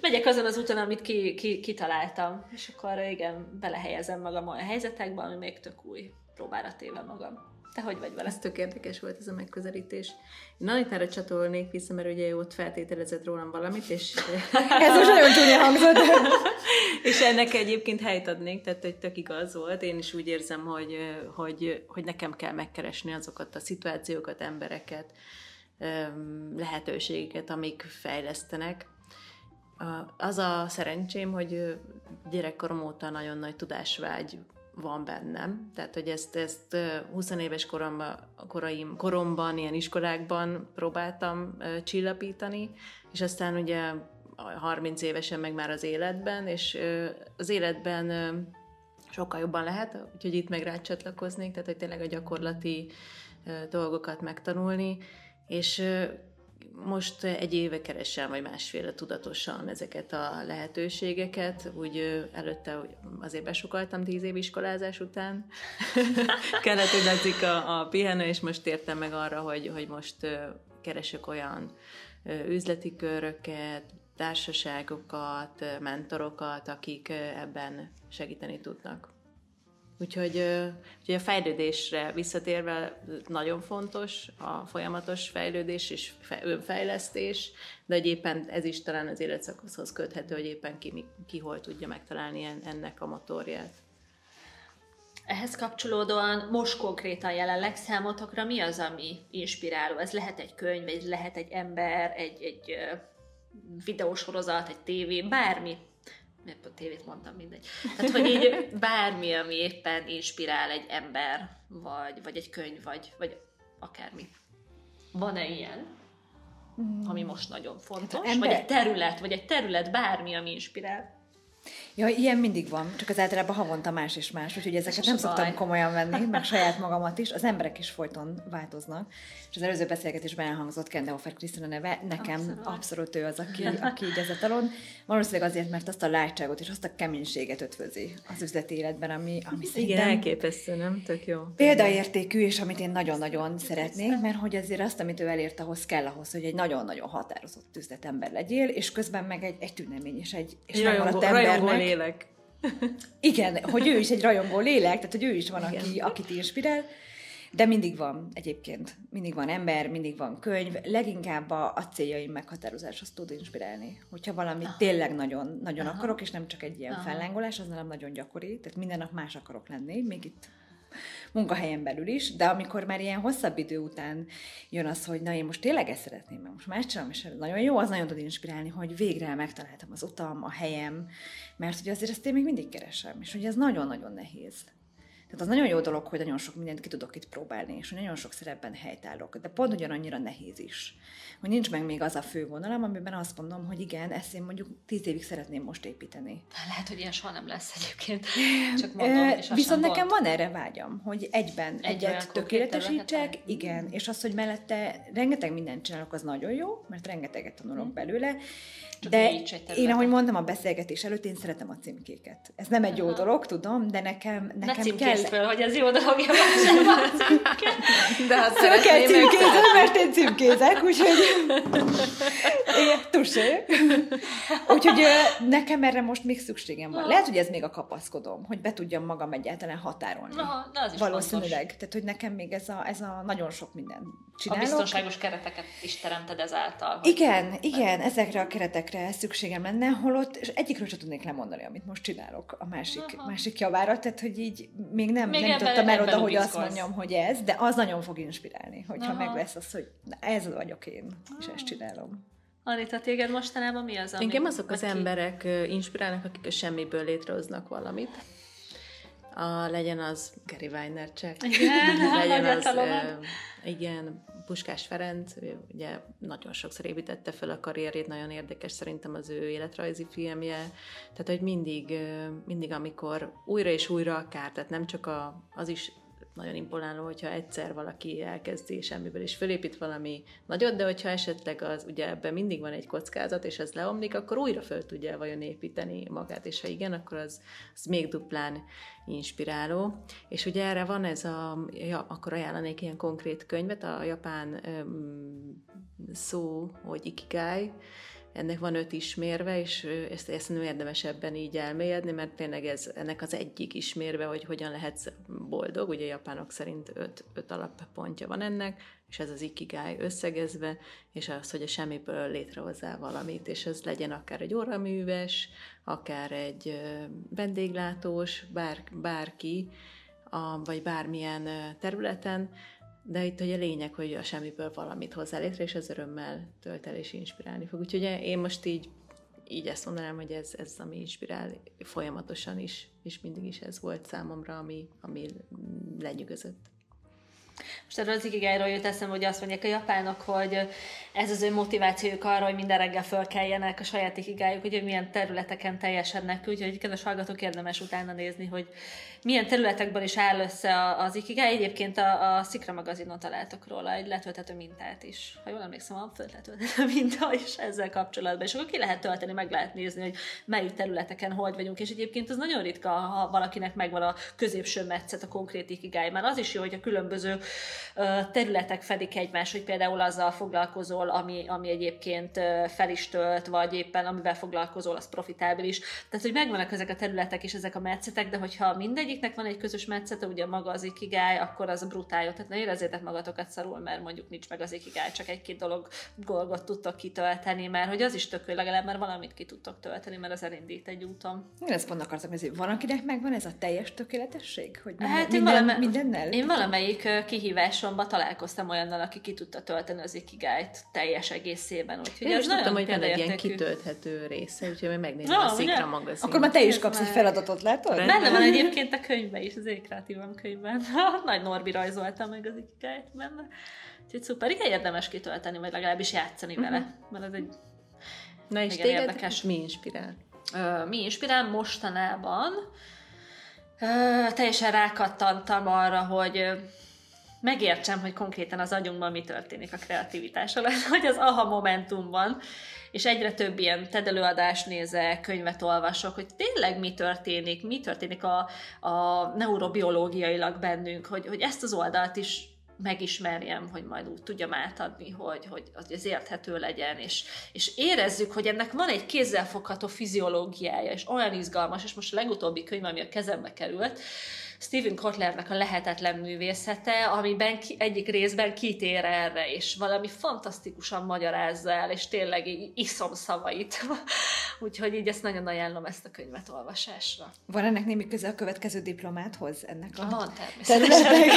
Megyek azon az úton, amit ki, ki, kitaláltam, és akkor igen, belehelyezem magam olyan helyzetekbe, ami még tök új, próbára téve magam. Te hogy vagy vele? Ez tök érdekes volt ez a megközelítés. Én Anitára csatolnék vissza, mert ugye ott feltételezett rólam valamit, és... ez most nagyon csúnya hangzott. <laughs> és ennek egyébként helyt adnék, tehát hogy tök igaz volt. Én is úgy érzem, hogy, hogy, hogy nekem kell megkeresni azokat a szituációkat, embereket, lehetőségeket, amik fejlesztenek. Az a szerencsém, hogy gyerekkorom óta nagyon nagy tudásvágy van bennem. Tehát, hogy ezt, ezt 20 éves koromban, koraim, koromban, ilyen iskolákban próbáltam csillapítani, és aztán ugye 30 évesen meg már az életben, és az életben sokkal jobban lehet, úgyhogy itt meg rácsatlakoznék, tehát hogy tényleg a gyakorlati dolgokat megtanulni, és most egy éve keresem, vagy másféle tudatosan ezeket a lehetőségeket. Úgy előtte azért besukaltam tíz év iskolázás után. <laughs> Kellett, hogy a, a pihenő, és most értem meg arra, hogy, hogy most keresek olyan üzleti köröket, társaságokat, mentorokat, akik ebben segíteni tudnak. Úgyhogy, úgyhogy a fejlődésre visszatérve nagyon fontos a folyamatos fejlődés és önfejlesztés, de hogy éppen ez is talán az életszakaszhoz köthető, hogy éppen ki, ki hol tudja megtalálni ennek a motorját. Ehhez kapcsolódóan most konkrétan jelenleg számotokra mi az, ami inspiráló? Ez lehet egy könyv, ez lehet egy ember, egy, egy videósorozat, egy tévé, bármi, miért a tévét mondtam, mindegy. Tehát, hogy így bármi, ami éppen inspirál egy ember, vagy, vagy egy könyv, vagy, vagy akármi. Van-e ilyen? Ami most nagyon fontos? Hát ember- Vagy egy terület, vagy egy terület, bármi, ami inspirál. Ja, ilyen mindig van, csak az általában havonta más és más, úgyhogy ezeket nem szoktam baj. komolyan venni, meg <laughs> saját magamat is. Az emberek is folyton változnak. És az előző beszélgetésben elhangzott Kendehofer Krisztina neve, nekem abszolút. Abszolút. ő az, aki, <laughs> aki így ez a talon. Valószínűleg azért, mert azt a látságot és azt a keménységet ötvözi az üzleti életben, ami, ami Igen, szerintem elképesztő, nem? Tök jó. példaértékű, és amit én nagyon-nagyon szeretnék, mert hogy azért azt, amit ő elért, ahhoz kell ahhoz, hogy egy nagyon-nagyon határozott üzletember legyél, és közben meg egy, egy tünemény, és egy és rajongó, embernek- lélek. igen, hogy ő is egy rajongó lélek, tehát hogy ő is van, Igen. aki, akit inspirál, de mindig van egyébként. Mindig van ember, mindig van könyv. Leginkább a, a céljaim meghatározáshoz tud inspirálni. Hogyha valamit tényleg nagyon, nagyon Aha. akarok, és nem csak egy ilyen Aha. fellángolás, az nálam nagyon gyakori. Tehát minden nap más akarok lenni, még itt munkahelyen belül is, de amikor már ilyen hosszabb idő után jön az, hogy na én most tényleg ezt szeretném, mert most más csinálom, és ez nagyon jó, az nagyon tud inspirálni, hogy végre megtaláltam az utam, a helyem, mert hogy azért ezt én még mindig keresem, és hogy ez nagyon-nagyon nehéz. Tehát az nagyon jó dolog, hogy nagyon sok mindent ki tudok itt próbálni, és hogy nagyon sok szerepben helytállok, de pont ugyanannyira nehéz is. Hogy nincs meg még az a fő vonalam, amiben azt mondom, hogy igen, ezt én mondjuk tíz évig szeretném most építeni. Lehet, hogy ilyen soha nem lesz egyébként. <laughs> Csak mondom, és Viszont nekem gond. van erre vágyam, hogy egyben Egy egyet tökéletesítsek, igen, és az, hogy mellette rengeteg mindent csinálok, az nagyon jó, mert rengeteget tanulok belőle, Csak de egy én, ahogy mondtam a beszélgetés előtt, én szeretem a címkéket. Ez nem egy jó Aha. dolog, tudom, de nekem, Ne nekem címkézd kell... föl, hogy ez jó dolog, vagy sem a címke. De hát Föl kell szeretném címkézni, mert én címkézek, úgyhogy... <laughs> Igen, tusé. Úgyhogy nekem erre most még szükségem van. Lehet, hogy ez még a kapaszkodom, hogy be tudjam magam egyáltalán határolni. Na, de az is Valószínűleg. Tehát, hogy nekem még ez a, ez a nagyon sok minden A csinálok. biztonságos kereteket is teremted ezáltal. hogy- Igen, igen, ezekre a keretekre szükségem lenne, holott, és egyikről sem tudnék lemondani, amit most csinálok a másik, Aha. másik javára, tehát hogy így még nem, Még nem ebben- jutottam el oda, hogy azt mondjam, hogy ez, de az nagyon fog inspirálni, hogyha Aha. meg lesz az, hogy na, ez vagyok én, és ezt csinálom. Anita, téged mostanában mi az, ami... Engem azok az aki- emberek inspirálnak, akik a semmiből létrehoznak valamit. A, legyen az Gary Vaynerchuk, Igen, <laughs> legyen az, igen, Puskás Ferenc, ugye nagyon sokszor építette fel a karrierét, nagyon érdekes szerintem az ő életrajzi filmje. Tehát, hogy mindig, mindig amikor újra és újra akár, tehát nem csak a, az is nagyon imponáló, hogyha egyszer valaki elkezdi semmiből is fölépít valami nagyot, de hogyha esetleg az, ugye ebben mindig van egy kockázat, és ez leomlik, akkor újra föl tudja vajon építeni magát, és ha igen, akkor az, az még duplán inspiráló. És ugye erre van ez a, ja, akkor ajánlanék ilyen konkrét könyvet, a japán öm, szó, hogy ikigai, ennek van öt ismérve, és ezt, ezt nem érdemes ebben így elmélyedni, mert tényleg ez ennek az egyik ismérve, hogy hogyan lehetsz boldog, ugye japánok szerint öt, öt alappontja van ennek, és ez az ikigai összegezve, és az, hogy a semmiből létrehozzál valamit, és ez legyen akár egy óraműves, akár egy vendéglátós, bár, bárki, a, vagy bármilyen területen, de itt ugye a lényeg, hogy a semmiből valamit hozzá létre, és az örömmel tölt el és inspirálni fog. Úgyhogy én most így, így ezt mondanám, hogy ez, ez ami inspirál folyamatosan is, és mindig is ez volt számomra, ami, ami lenyűgözött. Most erről az ikigájról jut eszembe, hogy azt mondják a japánok, hogy ez az ő motivációjuk arra, hogy minden reggel fölkeljenek a saját ikigájuk, hogy milyen területeken teljesednek, úgyhogy kedves hallgatók érdemes utána nézni, hogy milyen területekben is áll össze az ikigáj. Egyébként a, a Szikra magazinon találtak róla egy letölthető mintát is. Ha jól emlékszem, van letölthető minta is ezzel kapcsolatban. És akkor ki lehet tölteni, meg lehet nézni, hogy melyik területeken hogy vagyunk. És egyébként az nagyon ritka, ha valakinek megvan a középső metszet, a konkrét ikigáj. Már az is jó, hogy a különböző területek fedik egymást, hogy például azzal foglalkozol, ami, ami egyébként fel is tölt, vagy éppen amivel foglalkozol, az profitábilis. Tehát, hogy megvannak ezek a területek és ezek a metszetek, de hogyha mindegyiknek van egy közös metszete, ugye maga az ikigáj, akkor az brutál jó. Tehát ne érezzétek magatokat szarul, mert mondjuk nincs meg az ikigáj, csak egy-két dolog dolgot tudtok kitölteni, mert hogy az is tök jó, legalább már valamit ki tudtok tölteni, mert az elindít egy úton. Én ezt pont akartam, hogy van, akinek megvan ez a teljes tökéletesség? Hogy minden, Hát én, minden, valame, mindennel? én valamelyik kihívásomban találkoztam olyannal, aki ki tudta tölteni az ikigájt teljes egészében. Úgyhogy Én ez is tudtam, nagyon hogy van egy ilyen kitölthető része, úgyhogy majd megnézem Na, a Szikra magazin. Akkor már te is kapsz egy feladatot, látod? Benne van egyébként a könyvben is, az Ékreatívum könyvben. <laughs> Nagy Norbi rajzolta meg az ikigájt benne. Úgyhogy szuper, igen, érdemes kitölteni, vagy legalábbis játszani vele, mert ez egy Na és téged érdekes. mi inspirál? Ö, mi inspirál mostanában? Ö, teljesen rákattantam arra, hogy megértsem, hogy konkrétan az agyunkban mi történik a kreativitással, <laughs> hogy az aha momentumban, és egyre több ilyen TED előadást nézek, könyvet olvasok, hogy tényleg mi történik, mi történik a, a neurobiológiailag bennünk, hogy, hogy ezt az oldalt is megismerjem, hogy majd úgy tudjam átadni, hogy, hogy az érthető legyen, és, és érezzük, hogy ennek van egy kézzelfogható fiziológiája, és olyan izgalmas, és most a legutóbbi könyv, ami a kezembe került, Stephen Kotlernek a Lehetetlen művészete, amiben ki, egyik részben kitér erre, és valami fantasztikusan magyarázza el, és tényleg így iszom szavait. <laughs> Úgyhogy így ezt nagyon ajánlom ezt a könyvet olvasásra. Van ennek némi köze a következő diplomáthoz? Ennek a... Van természetesen,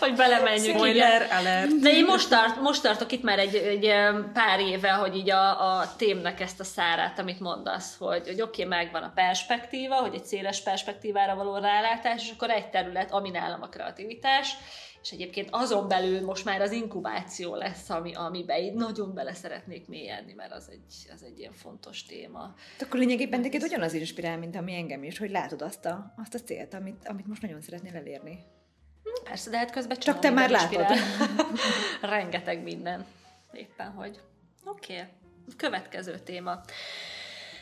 hogy belemenjünk. Spoiler alert! De én most, tart, most tartok itt már egy, egy pár éve, hogy így a, a témnek ezt a szárát, amit mondasz, hogy, hogy oké, okay, megvan a perspektíva, hogy egy széles perspektívára való rálátás, és akkor egy terület, ami nálam a kreativitás, és egyébként azon belül most már az inkubáció lesz, ami, amiben így nagyon bele szeretnék mélyedni, mert az egy, az egy ilyen fontos téma. Akkor lényegében téged ugyanaz inspirál, mint ami engem is, hogy látod azt a, azt a célt, amit, amit most nagyon szeretnél elérni. Persze, de hát közben Csak te már minden látod. inspirál. <laughs> Rengeteg minden. Éppen, hogy. Oké. Okay. Következő téma.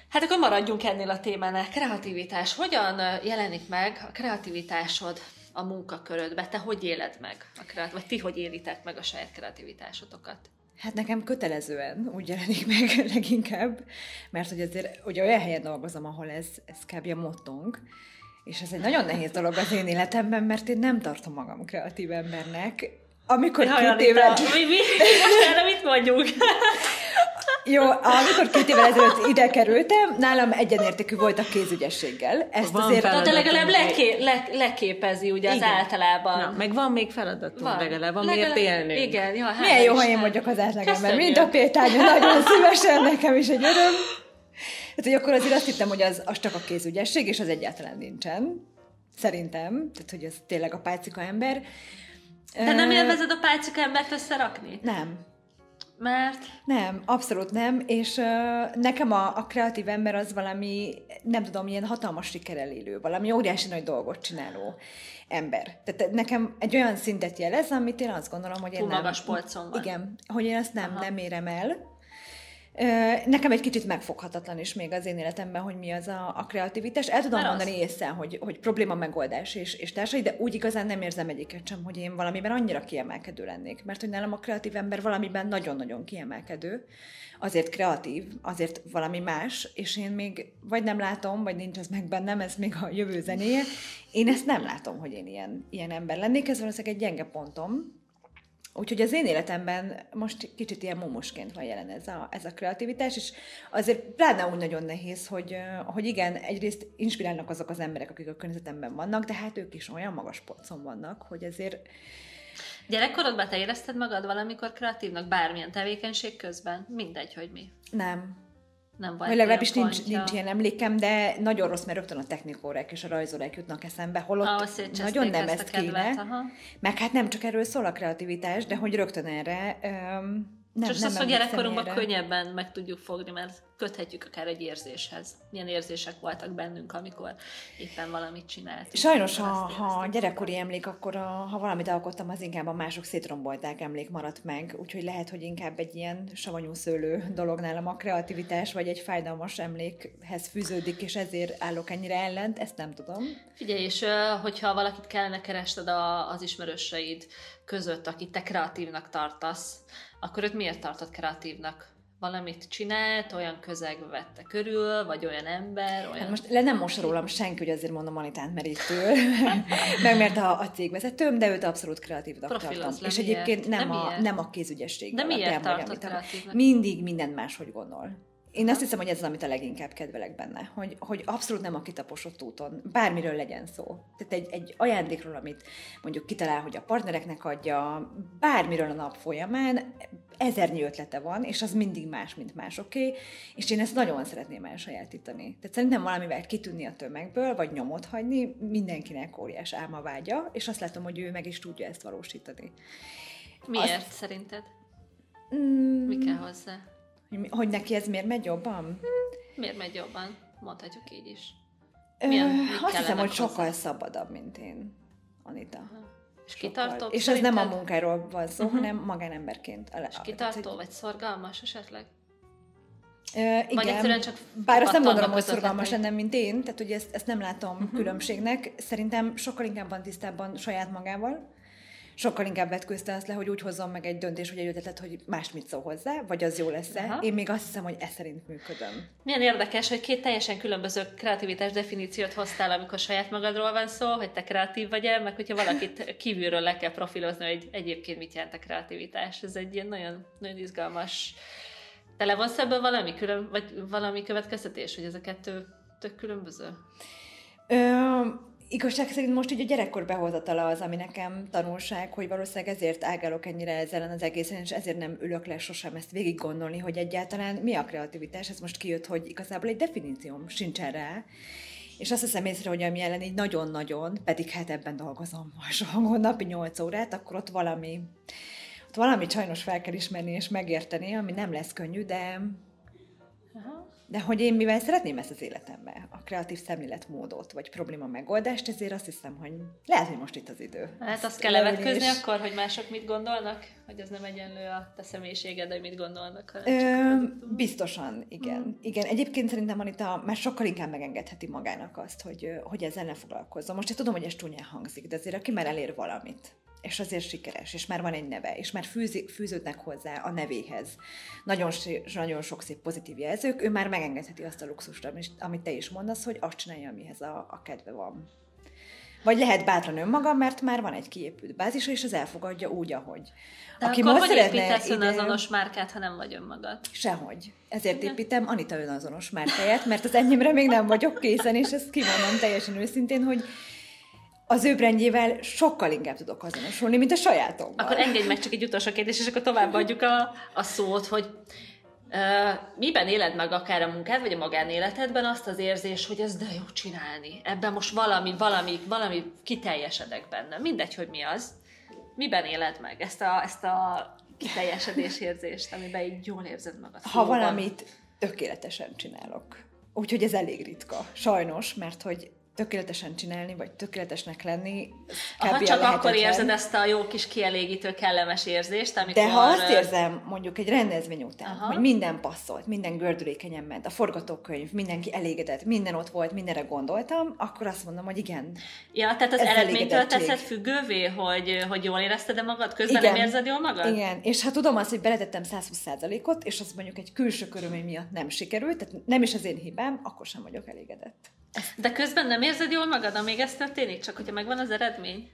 Hát akkor maradjunk ennél a témánál. Kreativitás. Hogyan jelenik meg a kreativitásod a munkakörödbe? Te hogy éled meg? A kreat- vagy ti hogy élitek meg a saját kreativitásotokat? Hát nekem kötelezően úgy jelenik meg <laughs> leginkább, mert hogy azért ugye olyan helyen dolgozom, ahol ez, ez kb. a mottónk, és ez egy nagyon nehéz dolog az én életemben, mert én nem tartom magam kreatív embernek. Amikor két évvel... mi, mi, most erre mit mondjuk? <laughs> Jó, amikor két évvel ezelőtt ide kerültem, nálam egyenértékű volt a kézügyességgel. Ezt Van azért... feladat. De legalább leké, le, leképezi ugye az Igen. általában. Na, meg van még feladatunk, legalább van miért élnünk. Igen, ja, Milyen jó, ha én vagyok az átlagember. Mint a példányon, nagyon szívesen, nekem is egy öröm. Hát, hogy akkor azért azt hittem, hogy az, az csak a kézügyesség, és az egyáltalán nincsen. Szerintem. Tehát, hogy ez tényleg a pálcika ember. De nem élvezed a pálcika embert összerakni? Nem. Mert Nem, abszolút nem, és uh, nekem a, a kreatív ember az valami, nem tudom, ilyen hatalmas sikerrel élő, valami óriási nagy dolgot csináló ember. Tehát nekem egy olyan szintet jelez, amit én azt gondolom, hogy én Túl nem... magas polcon van. Igen, hogy én ezt nem, Aha. nem érem el. Nekem egy kicsit megfoghatatlan is még az én életemben, hogy mi az a, a kreativitás. El tudom Mert az. mondani észre, hogy, hogy probléma megoldás és, és társai, de úgy igazán nem érzem egyiket sem, hogy én valamiben annyira kiemelkedő lennék. Mert hogy nálam a kreatív ember valamiben nagyon-nagyon kiemelkedő, azért kreatív, azért valami más, és én még vagy nem látom, vagy nincs az meg bennem, ez még a jövő zenéje. Én ezt nem látom, hogy én ilyen, ilyen ember lennék, ez valószínűleg egy gyenge pontom, Úgyhogy az én életemben most kicsit ilyen mumusként van jelen ez a, ez a kreativitás, és azért pláne úgy nagyon nehéz, hogy, hogy igen, egyrészt inspirálnak azok az emberek, akik a környezetemben vannak, de hát ők is olyan magas polcon vannak, hogy azért gyerekkorodban te érezted magad valamikor kreatívnak bármilyen tevékenység közben? Mindegy, hogy mi. nem. Nem Vagy legalábbis nincs, pontja. nincs ilyen emlékem, de nagyon rossz, mert rögtön a technikórák és a rajzórák jutnak eszembe, holott szétcseszték nagyon nem ezt ezt a kedvet, kéne. aha. Meg hát nem csak erről szól a kreativitás, de hogy rögtön erre öm, nem, Csak nem az, hogy gyerekkorunkban könnyebben meg tudjuk fogni, mert köthetjük akár egy érzéshez. Milyen érzések voltak bennünk, amikor éppen valamit csináltunk. Sajnos, ha, azt ha gyerekkori emlék, akkor a, ha valamit alkottam, az inkább a mások szétrombolták emlék maradt meg, úgyhogy lehet, hogy inkább egy ilyen savanyú szőlő dolog nálam a kreativitás, vagy egy fájdalmas emlékhez fűződik, és ezért állok ennyire ellent, ezt nem tudom. Figyelj, és hogyha valakit kellene kerested a, az ismerőseid között, akit te kreatívnak tartasz, akkor őt miért tartod kreatívnak? Valamit csinált, olyan közegbe vette körül, vagy olyan ember, olyan... Hát most le nem most rólam senki, hogy azért mondom Anitán merítől, <laughs> meg mert a, a cégvezetőm, de őt abszolút kreatívnak Profil tartom. És miért? egyébként nem, De a, miért? nem a kézügyesség. De miért a- kreatívnak? Mindig mindent máshogy gondol. Én azt hiszem, hogy ez az, amit a leginkább kedvelek benne, hogy, hogy abszolút nem a kitaposott úton, bármiről legyen szó. Tehát egy, egy ajándékról, amit mondjuk kitalál, hogy a partnereknek adja, bármiről a nap folyamán, ezernyi ötlete van, és az mindig más, mint másoké, és én ezt nagyon szeretném elsajátítani. Tehát szerintem valamivel kitűnni a tömegből, vagy nyomot hagyni, mindenkinek óriás álma vágya, és azt látom, hogy ő meg is tudja ezt valósítani. Miért azt... szerinted? Mm, Mi kell hozzá? Hogy, hogy neki ez miért megy jobban? Hmm, miért megy jobban? Mondhatjuk így is. Milyen, Ö, azt hiszem, hogy sokkal hozzá? szabadabb, mint én, Anita. Uh-huh. És kitartó? És ez nem a munkáról van szó, uh-huh. hanem magánemberként. És kitartó, vagy szorgalmas esetleg? Uh, igen, vagy egyszerűen csak bár azt nem gondolom, hogy szorgalmas lenne, mint én, tehát hogy ezt, ezt nem látom uh-huh. különbségnek. Szerintem sokkal inkább van tisztában saját magával, sokkal inkább vetkőzte azt le, hogy úgy hozzon meg egy döntés, hogy egy ötletet, hogy más mit szól hozzá, vagy az jó lesz-e. Én még azt hiszem, hogy ez szerint működöm. Milyen érdekes, hogy két teljesen különböző kreativitás definíciót hoztál, amikor saját magadról van szó, hogy te kreatív vagy-e, meg hogyha valakit kívülről le kell profilozni, hogy egyébként mit jelent a kreativitás. Ez egy ilyen nagyon, nagyon izgalmas. Te levonsz ebből valami, külön, vagy valami következtetés, hogy ez a kettő tök különböző? Ö- Igazság szerint most így a gyerekkor behozatala az, ami nekem tanulság, hogy valószínűleg ezért ágálok ennyire ezzel az egészen, és ezért nem ülök le sosem ezt végig gondolni, hogy egyáltalán mi a kreativitás. Ez most kijött, hogy igazából egy definícióm sincs erre. És azt hiszem észre, hogy ami ellen így nagyon-nagyon, pedig hát ebben dolgozom a napi 8 órát, akkor ott valami, ott valami sajnos fel kell ismerni és megérteni, ami nem lesz könnyű, de de hogy én mivel szeretném ezt az életembe, a kreatív szemléletmódot, vagy probléma megoldást, ezért azt hiszem, hogy lehet, hogy most itt az idő. Hát azt kell levetközni és... akkor, hogy mások mit gondolnak? Hogy ez nem egyenlő a te személyiséged, hogy mit gondolnak? Hanem Ö, csak biztosan, igen. Hmm. Igen, egyébként szerintem Anita már sokkal inkább megengedheti magának azt, hogy, hogy ezzel ne foglalkozzon. Most én tudom, hogy ez csúnyán hangzik, de azért aki már elér valamit, és azért sikeres, és már van egy neve, és már fűzi, fűződnek hozzá a nevéhez. Nagyon, nagyon sok szép pozitív jelzők, ő már megengedheti azt a luxust, amit te is mondasz, hogy azt csinálja, amihez a, a kedve van. Vagy lehet bátran önmaga, mert már van egy kiépült bázisa, és az elfogadja úgy, ahogy. De Aki akkor hogy építesz ide... önazonos márkát, ha nem vagy önmagad? Sehogy. Ezért építem Anita önazonos márkáját, mert az enyémre még nem vagyok készen, és ezt kimondom teljesen őszintén, hogy az ő brendjével sokkal inkább tudok azonosulni, mint a sajátommal. Akkor engedj meg csak egy utolsó kérdés, és akkor továbbadjuk a, a szót, hogy uh, miben éled meg akár a munkád, vagy a magánéletedben azt az érzés, hogy ez de jó csinálni. Ebben most valami, valami, valami kiteljesedek benne. Mindegy, hogy mi az. Miben éled meg ezt a, ezt a kiteljesedés érzést, amiben így jól érzed magad? Ha valamit tökéletesen csinálok. Úgyhogy ez elég ritka. Sajnos, mert hogy tökéletesen csinálni, vagy tökéletesnek lenni. Aha, csak akkor érzed ezt a jó kis kielégítő, kellemes érzést, amikor... De ha azt érzem, mondjuk egy rendezvény után, Aha. hogy minden passzolt, minden gördülékenyen ment, a forgatókönyv, mindenki elégedett, minden ott volt, mindenre gondoltam, akkor azt mondom, hogy igen. Ja, tehát az eredménytől teszed függővé, hogy, hogy jól érezted-e magad, közben igen. nem érzed jól magad? Igen, és ha tudom azt, hogy beletettem 120%-ot, és az mondjuk egy külső körülmény miatt nem sikerült, tehát nem is az én hibám, akkor sem vagyok elégedett. De közben nem érzed jól magad, amíg ez történik, csak hogyha megvan az eredmény?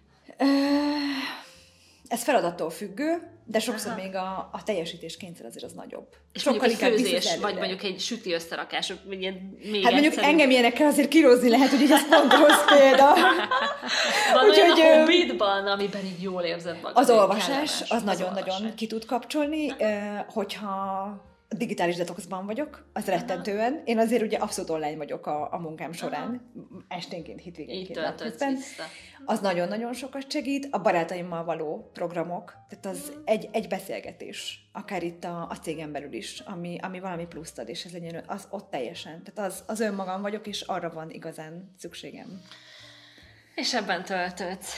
Ez feladattól függő, de sokszor Aha. még a, a teljesítés kényszer azért az nagyobb. És Sokkal mondjuk egy főzés, vagy mondjuk egy süti összerakás, vagy ilyen még Hát mondjuk egyszerű. engem ilyenekkel azért kirózni lehet, hogy így ez pont rossz példa. <laughs> Van Úgy, olyan hogy, a hobbitban, amiben így jól érzed magad. Az olvasás, az nagyon-nagyon ki tud kapcsolni, hogyha digitális detoxban vagyok, az rettentően. Én azért ugye abszolút online vagyok a, a munkám során, Aha. esténként, hétvégénként, napközben. Az nagyon-nagyon sokat segít. A barátaimmal való programok, tehát az mm. egy, egy beszélgetés, akár itt a, a cégen belül is, ami, ami valami pluszt ad, és ez legyen, az ott teljesen. Tehát az, az önmagam vagyok, és arra van igazán szükségem. És ebben töltődsz.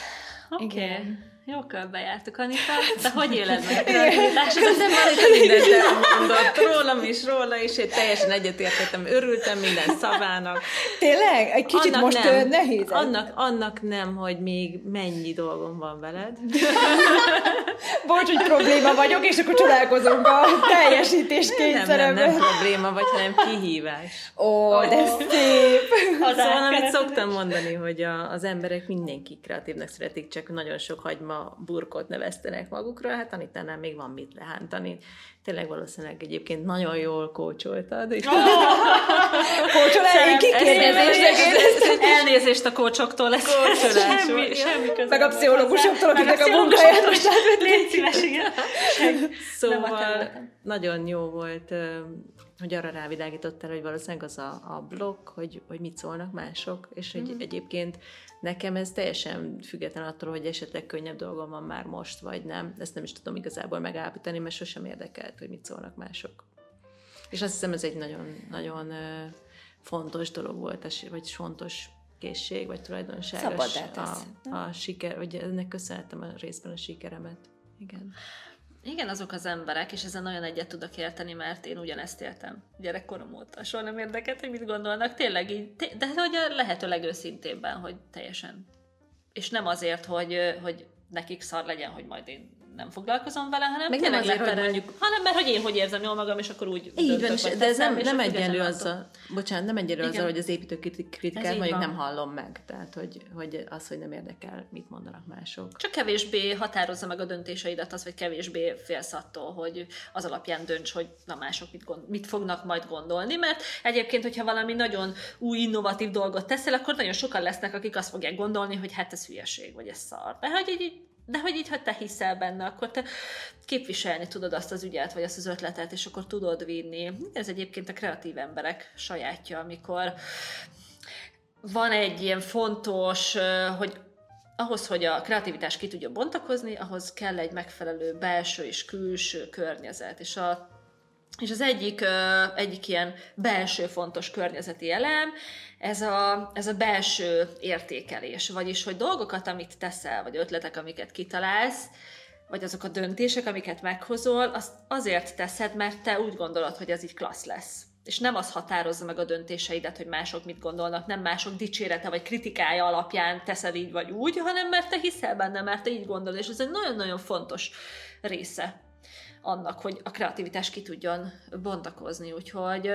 Oké. Okay. Jó körbe jártuk, Anita. De hogy éled meg a kreativitást? Ez nem Anita mindent elmondott rólam is, róla is, én teljesen egyetértettem, örültem minden szavának. Tényleg? Egy kicsit annak most nem, nehéz. Annak, annak nem, hogy még mennyi dolgom van veled. <laughs> Bocs, hogy probléma vagyok, és akkor csodálkozunk a <laughs> teljesítés kényszeremben. Nem, nem, nem probléma vagy, hanem kihívás. Ó, oh, de szép! Az szóval, amit szoktam mondani, hogy a, az emberek mindenki kreatívnak szeretik, csak nagyon sok hagyma a burkot neveztenek magukra, hát Anitánál még van mit lehántani. Tényleg valószínűleg egyébként nagyon jól kócsoltad. És... Kócsolás, kikérdezés. Elnézést a kócsoktól, ez Kócsolás semmi, semmi közöm. Meg a pszichológusoktól, akiknek a munkáját most. Légy szíves, igen. Szóval nagyon jó volt, hogy arra rávilágítottál, hogy valószínűleg az a, a blokk, hogy, hogy mit szólnak mások, és hogy Mhm. egyébként nekem ez teljesen független attól, hogy esetleg könnyebb dolgom van már most, vagy nem. Ezt nem is tudom igazából megállapítani, mert sosem érdekelt, hogy mit szólnak mások. És azt hiszem, ez egy nagyon, nagyon fontos dolog volt, vagy fontos készség, vagy tulajdonság. Tesz, a, a siker, vagy ennek köszönhetem a részben a sikeremet. Igen. Igen, azok az emberek, és ezen nagyon egyet tudok érteni, mert én ugyanezt éltem gyerekkorom óta. Soha nem érdekelt, hogy mit gondolnak. Tényleg így, de hogy a lehető legőszintébben, hogy teljesen. És nem azért, hogy, hogy nekik szar legyen, hogy majd én nem foglalkozom vele, hanem Meg nem azért, hogy mondjuk- hanem mert hogy én hogy érzem jól magam, és akkor úgy Így van, és- de ez nem, nem egyenlő azzal, bocsánat, nem egyenlő azzal, hogy az építő kritik- Ez kritikát így mondjuk nem hallom meg. Tehát, hogy, hogy az, hogy nem érdekel, mit mondanak mások. Csak kevésbé határozza meg a döntéseidet az, vagy kevésbé félsz attól, hogy az alapján dönts, hogy na mások mit, gond, mit fognak majd gondolni, mert egyébként, hogyha valami nagyon új, innovatív dolgot teszel, akkor nagyon sokan lesznek, akik azt fogják gondolni, hogy hát ez hülyeség, vagy ez szar. De hogy így, de hogy így, ha te hiszel benne, akkor te képviselni tudod azt az ügyet, vagy azt az ötletet, és akkor tudod vinni. Ez egyébként a kreatív emberek sajátja, amikor van egy ilyen fontos, hogy ahhoz, hogy a kreativitás ki tudja bontakozni, ahhoz kell egy megfelelő belső és külső környezet. És, a, és az egyik, egyik ilyen belső fontos környezeti elem, ez a, ez a belső értékelés. Vagyis, hogy dolgokat, amit teszel, vagy ötletek, amiket kitalálsz, vagy azok a döntések, amiket meghozol, azt azért teszed, mert te úgy gondolod, hogy ez így klassz lesz. És nem az határozza meg a döntéseidet, hogy mások mit gondolnak, nem mások dicsérete vagy kritikája alapján teszed így vagy úgy, hanem mert te hiszel benne, mert te így gondolod, és ez egy nagyon-nagyon fontos része annak, hogy a kreativitás ki tudjon bontakozni. Úgyhogy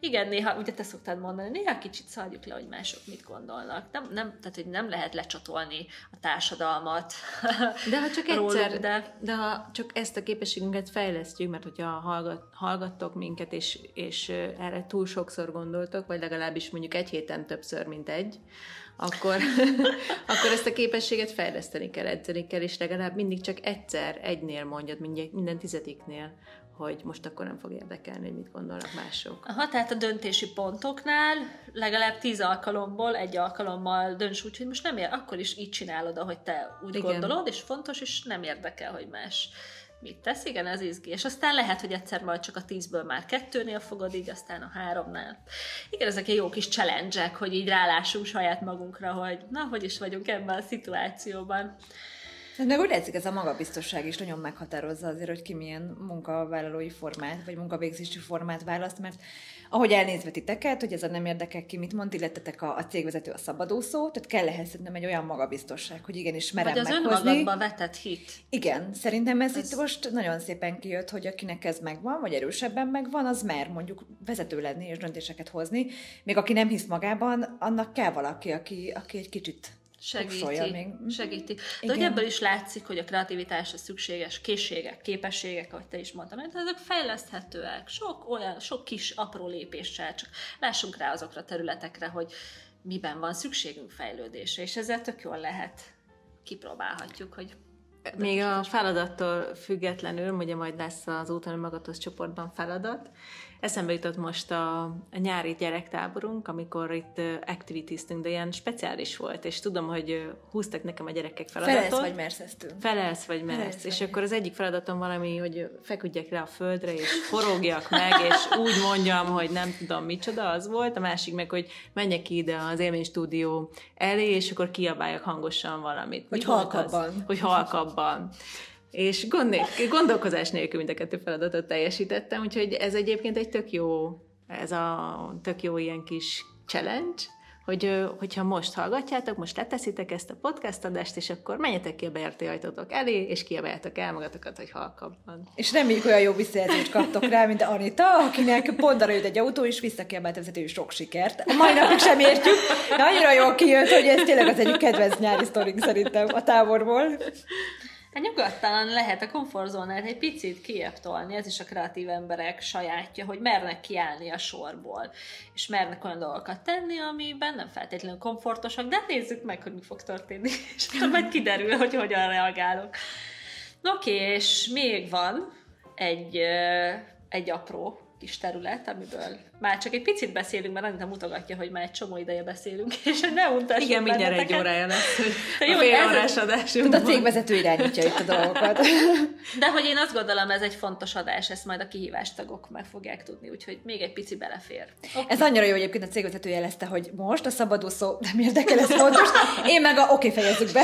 igen, néha, ugye te szoktad mondani, néha kicsit szarjuk le, hogy mások mit gondolnak. Nem, nem, tehát, hogy nem lehet lecsatolni a társadalmat <laughs> De ha csak róluk, egyszer, de de ha csak ezt a képességünket fejlesztjük, mert hogyha hallgat, hallgattok minket, és, és erre túl sokszor gondoltok, vagy legalábbis mondjuk egy héten többször, mint egy, akkor, <laughs> akkor ezt a képességet fejleszteni kell, edzeni kell, és legalább mindig csak egyszer, egynél mondjad, mindjárt, minden tizediknél, hogy most akkor nem fog érdekelni, hogy mit gondolnak mások. Aha, tehát a döntési pontoknál legalább tíz alkalomból egy alkalommal dönts úgy, hogy most nem ér, akkor is így csinálod, ahogy te úgy. Igen. gondolod, és fontos, és nem érdekel, hogy más mit tesz. Igen, ez izgi. És aztán lehet, hogy egyszer majd csak a tízből már kettőnél fogod, így aztán a háromnál. Igen, ezek egy jó kis challenge hogy így rálássunk saját magunkra, hogy na, hogy is vagyunk ebben a szituációban. Meg úgy látszik, ez a magabiztosság is nagyon meghatározza azért, hogy ki milyen munkavállalói formát, vagy munkavégzési formát választ, mert ahogy elnézve titeket, hogy ez a nem érdekel ki, mit mond, illetetek a, a cégvezető a szabadúszó, tehát kell ehhez szerintem egy olyan magabiztosság, hogy igenis merem Vagy az meghozni. önmagadba vetett hit. Igen, szerintem ez, Ez- itt most nagyon szépen kijött, hogy akinek ez megvan, vagy erősebben megvan, az mer mondjuk vezető lenni és döntéseket hozni. Még aki nem hisz magában, annak kell valaki, aki, aki egy kicsit Segíti, még. Mhm. segíti. De Igen. hogy ebből is látszik, hogy a kreativitásra szükséges készségek, képességek, ahogy te is mondtad, mert ezek fejleszthetőek. Sok olyan, sok kis apró lépéssel, csak lássunk rá azokra a területekre, hogy miben van szükségünk fejlődésre, és ezzel tök jól lehet kipróbálhatjuk, hogy Még a feladattól függetlenül, ugye majd lesz az úton magadhoz csoportban feladat, eszembe jutott most a, a nyári gyerektáborunk, amikor itt ö, activitieztünk, de ilyen speciális volt, és tudom, hogy húztak nekem a gyerekek feladatot. felelsz vagy mersz ezt Felelsz vagy mersz. Felelsz és vagy akkor az egyik feladatom valami, hogy feküdjek le a földre, és forogjak meg, és úgy mondjam, hogy nem tudom micsoda az volt. A másik meg, hogy menjek ide az élménystúdió elé, és akkor kiabáljak hangosan valamit. Hogy Mi volt az? halkabban. Hogy halkabban. És gond, gondolkozás nélkül mind a kettő feladatot teljesítettem, úgyhogy ez egyébként egy tök jó, ez a tök jó ilyen kis challenge, hogy hogyha most hallgatjátok, most leteszitek ezt a podcast adást, és akkor menjetek ki a bejárti ajtótok elé, és kiabáljátok el magatokat, hogy halkabban. És reméljük olyan jó visszajelzést kaptok rá, mint Anita, akinek pont arra jött egy autó, és visszakiabált vezető sok sikert. A mai napig sem értjük, de annyira jól kijött, hogy ez tényleg az egyik kedvenc nyári sztoring szerintem a táborból. Hát nyugodtan lehet a komfortzónát egy picit kiebb tolni, ez is a kreatív emberek sajátja, hogy mernek kiállni a sorból, és mernek olyan dolgokat tenni, amiben nem feltétlenül komfortosak, de nézzük meg, hogy mi fog történni, <laughs> és akkor majd kiderül, hogy hogyan reagálok. Oké, okay, és még van egy, egy apró kis terület, amiből már csak egy picit beszélünk, mert Anita mutogatja, hogy már egy csomó ideje beszélünk, <laughs> és ne untassuk Igen, mindjárt egy órája lesz, hogy a jó, fél órás adásunk. a cégvezető irányítja itt a dolgokat. <laughs> De hogy én azt gondolom, ez egy fontos adás, ezt majd a kihívástagok meg fogják tudni, úgyhogy még egy pici belefér. Okay. Ez annyira jó, egyébként a cégvezető jelezte, hogy most a szabadúszó <laughs> nem érdekel, ez fontos. Én meg a oké, okay, fejezzük be.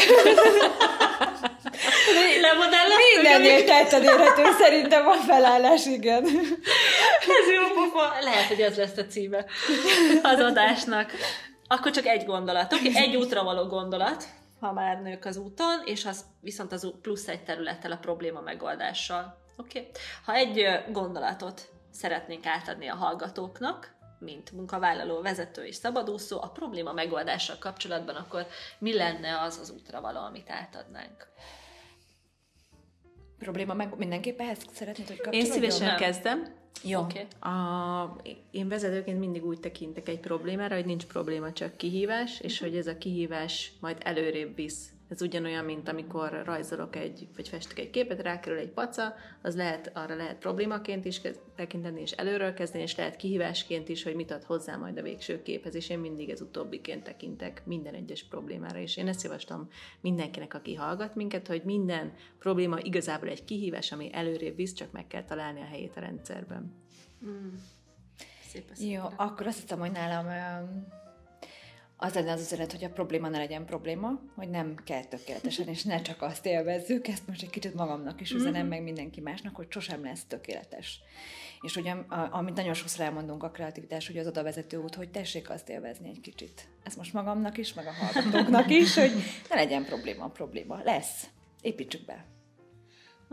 Mindennél tetten érhető szerintem a felállás, igen. Ez jó pofa. Lehet, hogy ez lesz a címe az adásnak. Akkor csak egy gondolat. Oké, egy útra való gondolat, ha már nők az úton, és az viszont az plusz egy területtel a probléma megoldással. Oké? Okay. Ha egy gondolatot szeretnénk átadni a hallgatóknak, mint munkavállaló, vezető és szabadúszó, a probléma megoldással kapcsolatban, akkor mi lenne az az útra való, amit átadnánk? probléma, meg mindenképp ehhez szeretnéd, hogy kapcsolódjon? Én szívesen Nem. kezdem. Jó. Okay. A, én vezetőként mindig úgy tekintek egy problémára, hogy nincs probléma, csak kihívás, és uh-huh. hogy ez a kihívás majd előrébb visz ez ugyanolyan, mint amikor rajzolok egy, vagy festek egy képet, rákerül egy paca, az lehet, arra lehet problémaként is tekinteni, és előről kezdeni, és lehet kihívásként is, hogy mit ad hozzá majd a végső képhez, és én mindig ez utóbbiként tekintek minden egyes problémára, és én ezt javaslom mindenkinek, aki hallgat minket, hogy minden probléma igazából egy kihívás, ami előrébb visz, csak meg kell találni a helyét a rendszerben. Mm. Szép Jó, akkor azt hiszem, hogy nálam az lenne az üzenet, hogy a probléma ne legyen probléma, hogy nem kell tökéletesen, és ne csak azt élvezzük, ezt most egy kicsit magamnak is üzenem, mm-hmm. meg mindenki másnak, hogy sosem lesz tökéletes. És ugye, amit nagyon sokszor elmondunk a kreativitás, hogy az oda vezető út, hogy tessék azt élvezni egy kicsit. Ez most magamnak is, meg a hallgatóknak is, hogy ne legyen probléma, probléma. Lesz. Építsük be.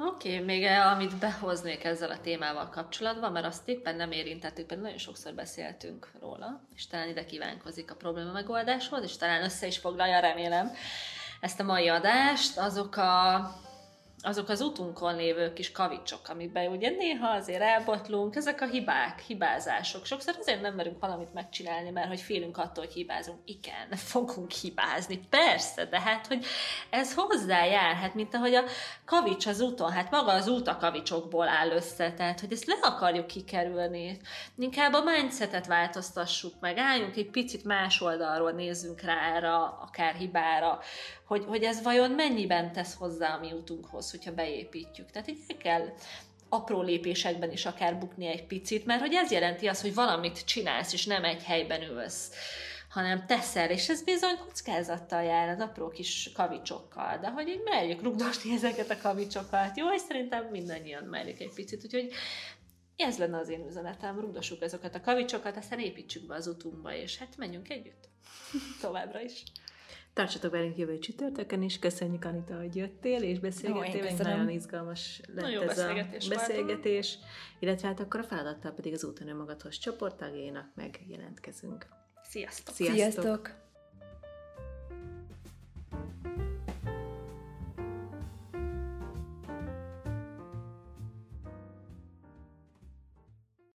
Oké, okay, még e, amit behoznék ezzel a témával kapcsolatban, mert azt éppen nem érintettük, pedig nagyon sokszor beszéltünk róla, és talán ide kívánkozik a probléma megoldáshoz, és talán össze is foglalja, remélem, ezt a mai adást, azok a azok az utunkon lévő kis kavicsok, amiben ugye néha azért elbotlunk, ezek a hibák, hibázások. Sokszor azért nem merünk valamit megcsinálni, mert hogy félünk attól, hogy hibázunk. Igen, fogunk hibázni, persze, de hát, hogy ez hozzájár, hát mint ahogy a kavics az úton, hát maga az út a kavicsokból áll össze, tehát hogy ezt le akarjuk kikerülni. Inkább a mindsetet változtassuk meg, álljunk egy picit más oldalról, nézzünk rá erre, akár hibára, hogy, hogy ez vajon mennyiben tesz hozzá a mi utunkhoz, hogyha beépítjük. Tehát így kell apró lépésekben is akár bukni egy picit, mert hogy ez jelenti azt, hogy valamit csinálsz, és nem egy helyben ülsz hanem teszel, és ez bizony kockázattal jár az apró kis kavicsokkal, de hogy így merjük rugdosni <laughs> ezeket a kavicsokat, jó, és szerintem mindannyian merjük egy picit, úgyhogy ez lenne az én üzenetem, rugdossuk ezeket a kavicsokat, aztán építsük be az utunkba, és hát menjünk együtt. <laughs> Továbbra is. Tartsatok velünk jövő csütörtökön is. Köszönjük, Anita, hogy jöttél, és beszélgettél. Jó, nagyon izgalmas lett Nagyon ez beszélgetés a beszélgetés. Illetve hát akkor a feladattal pedig az úton önmagadhoz csoporttagjainak meg jelentkezünk. Sziasztok! Sziasztok! Sziasztok.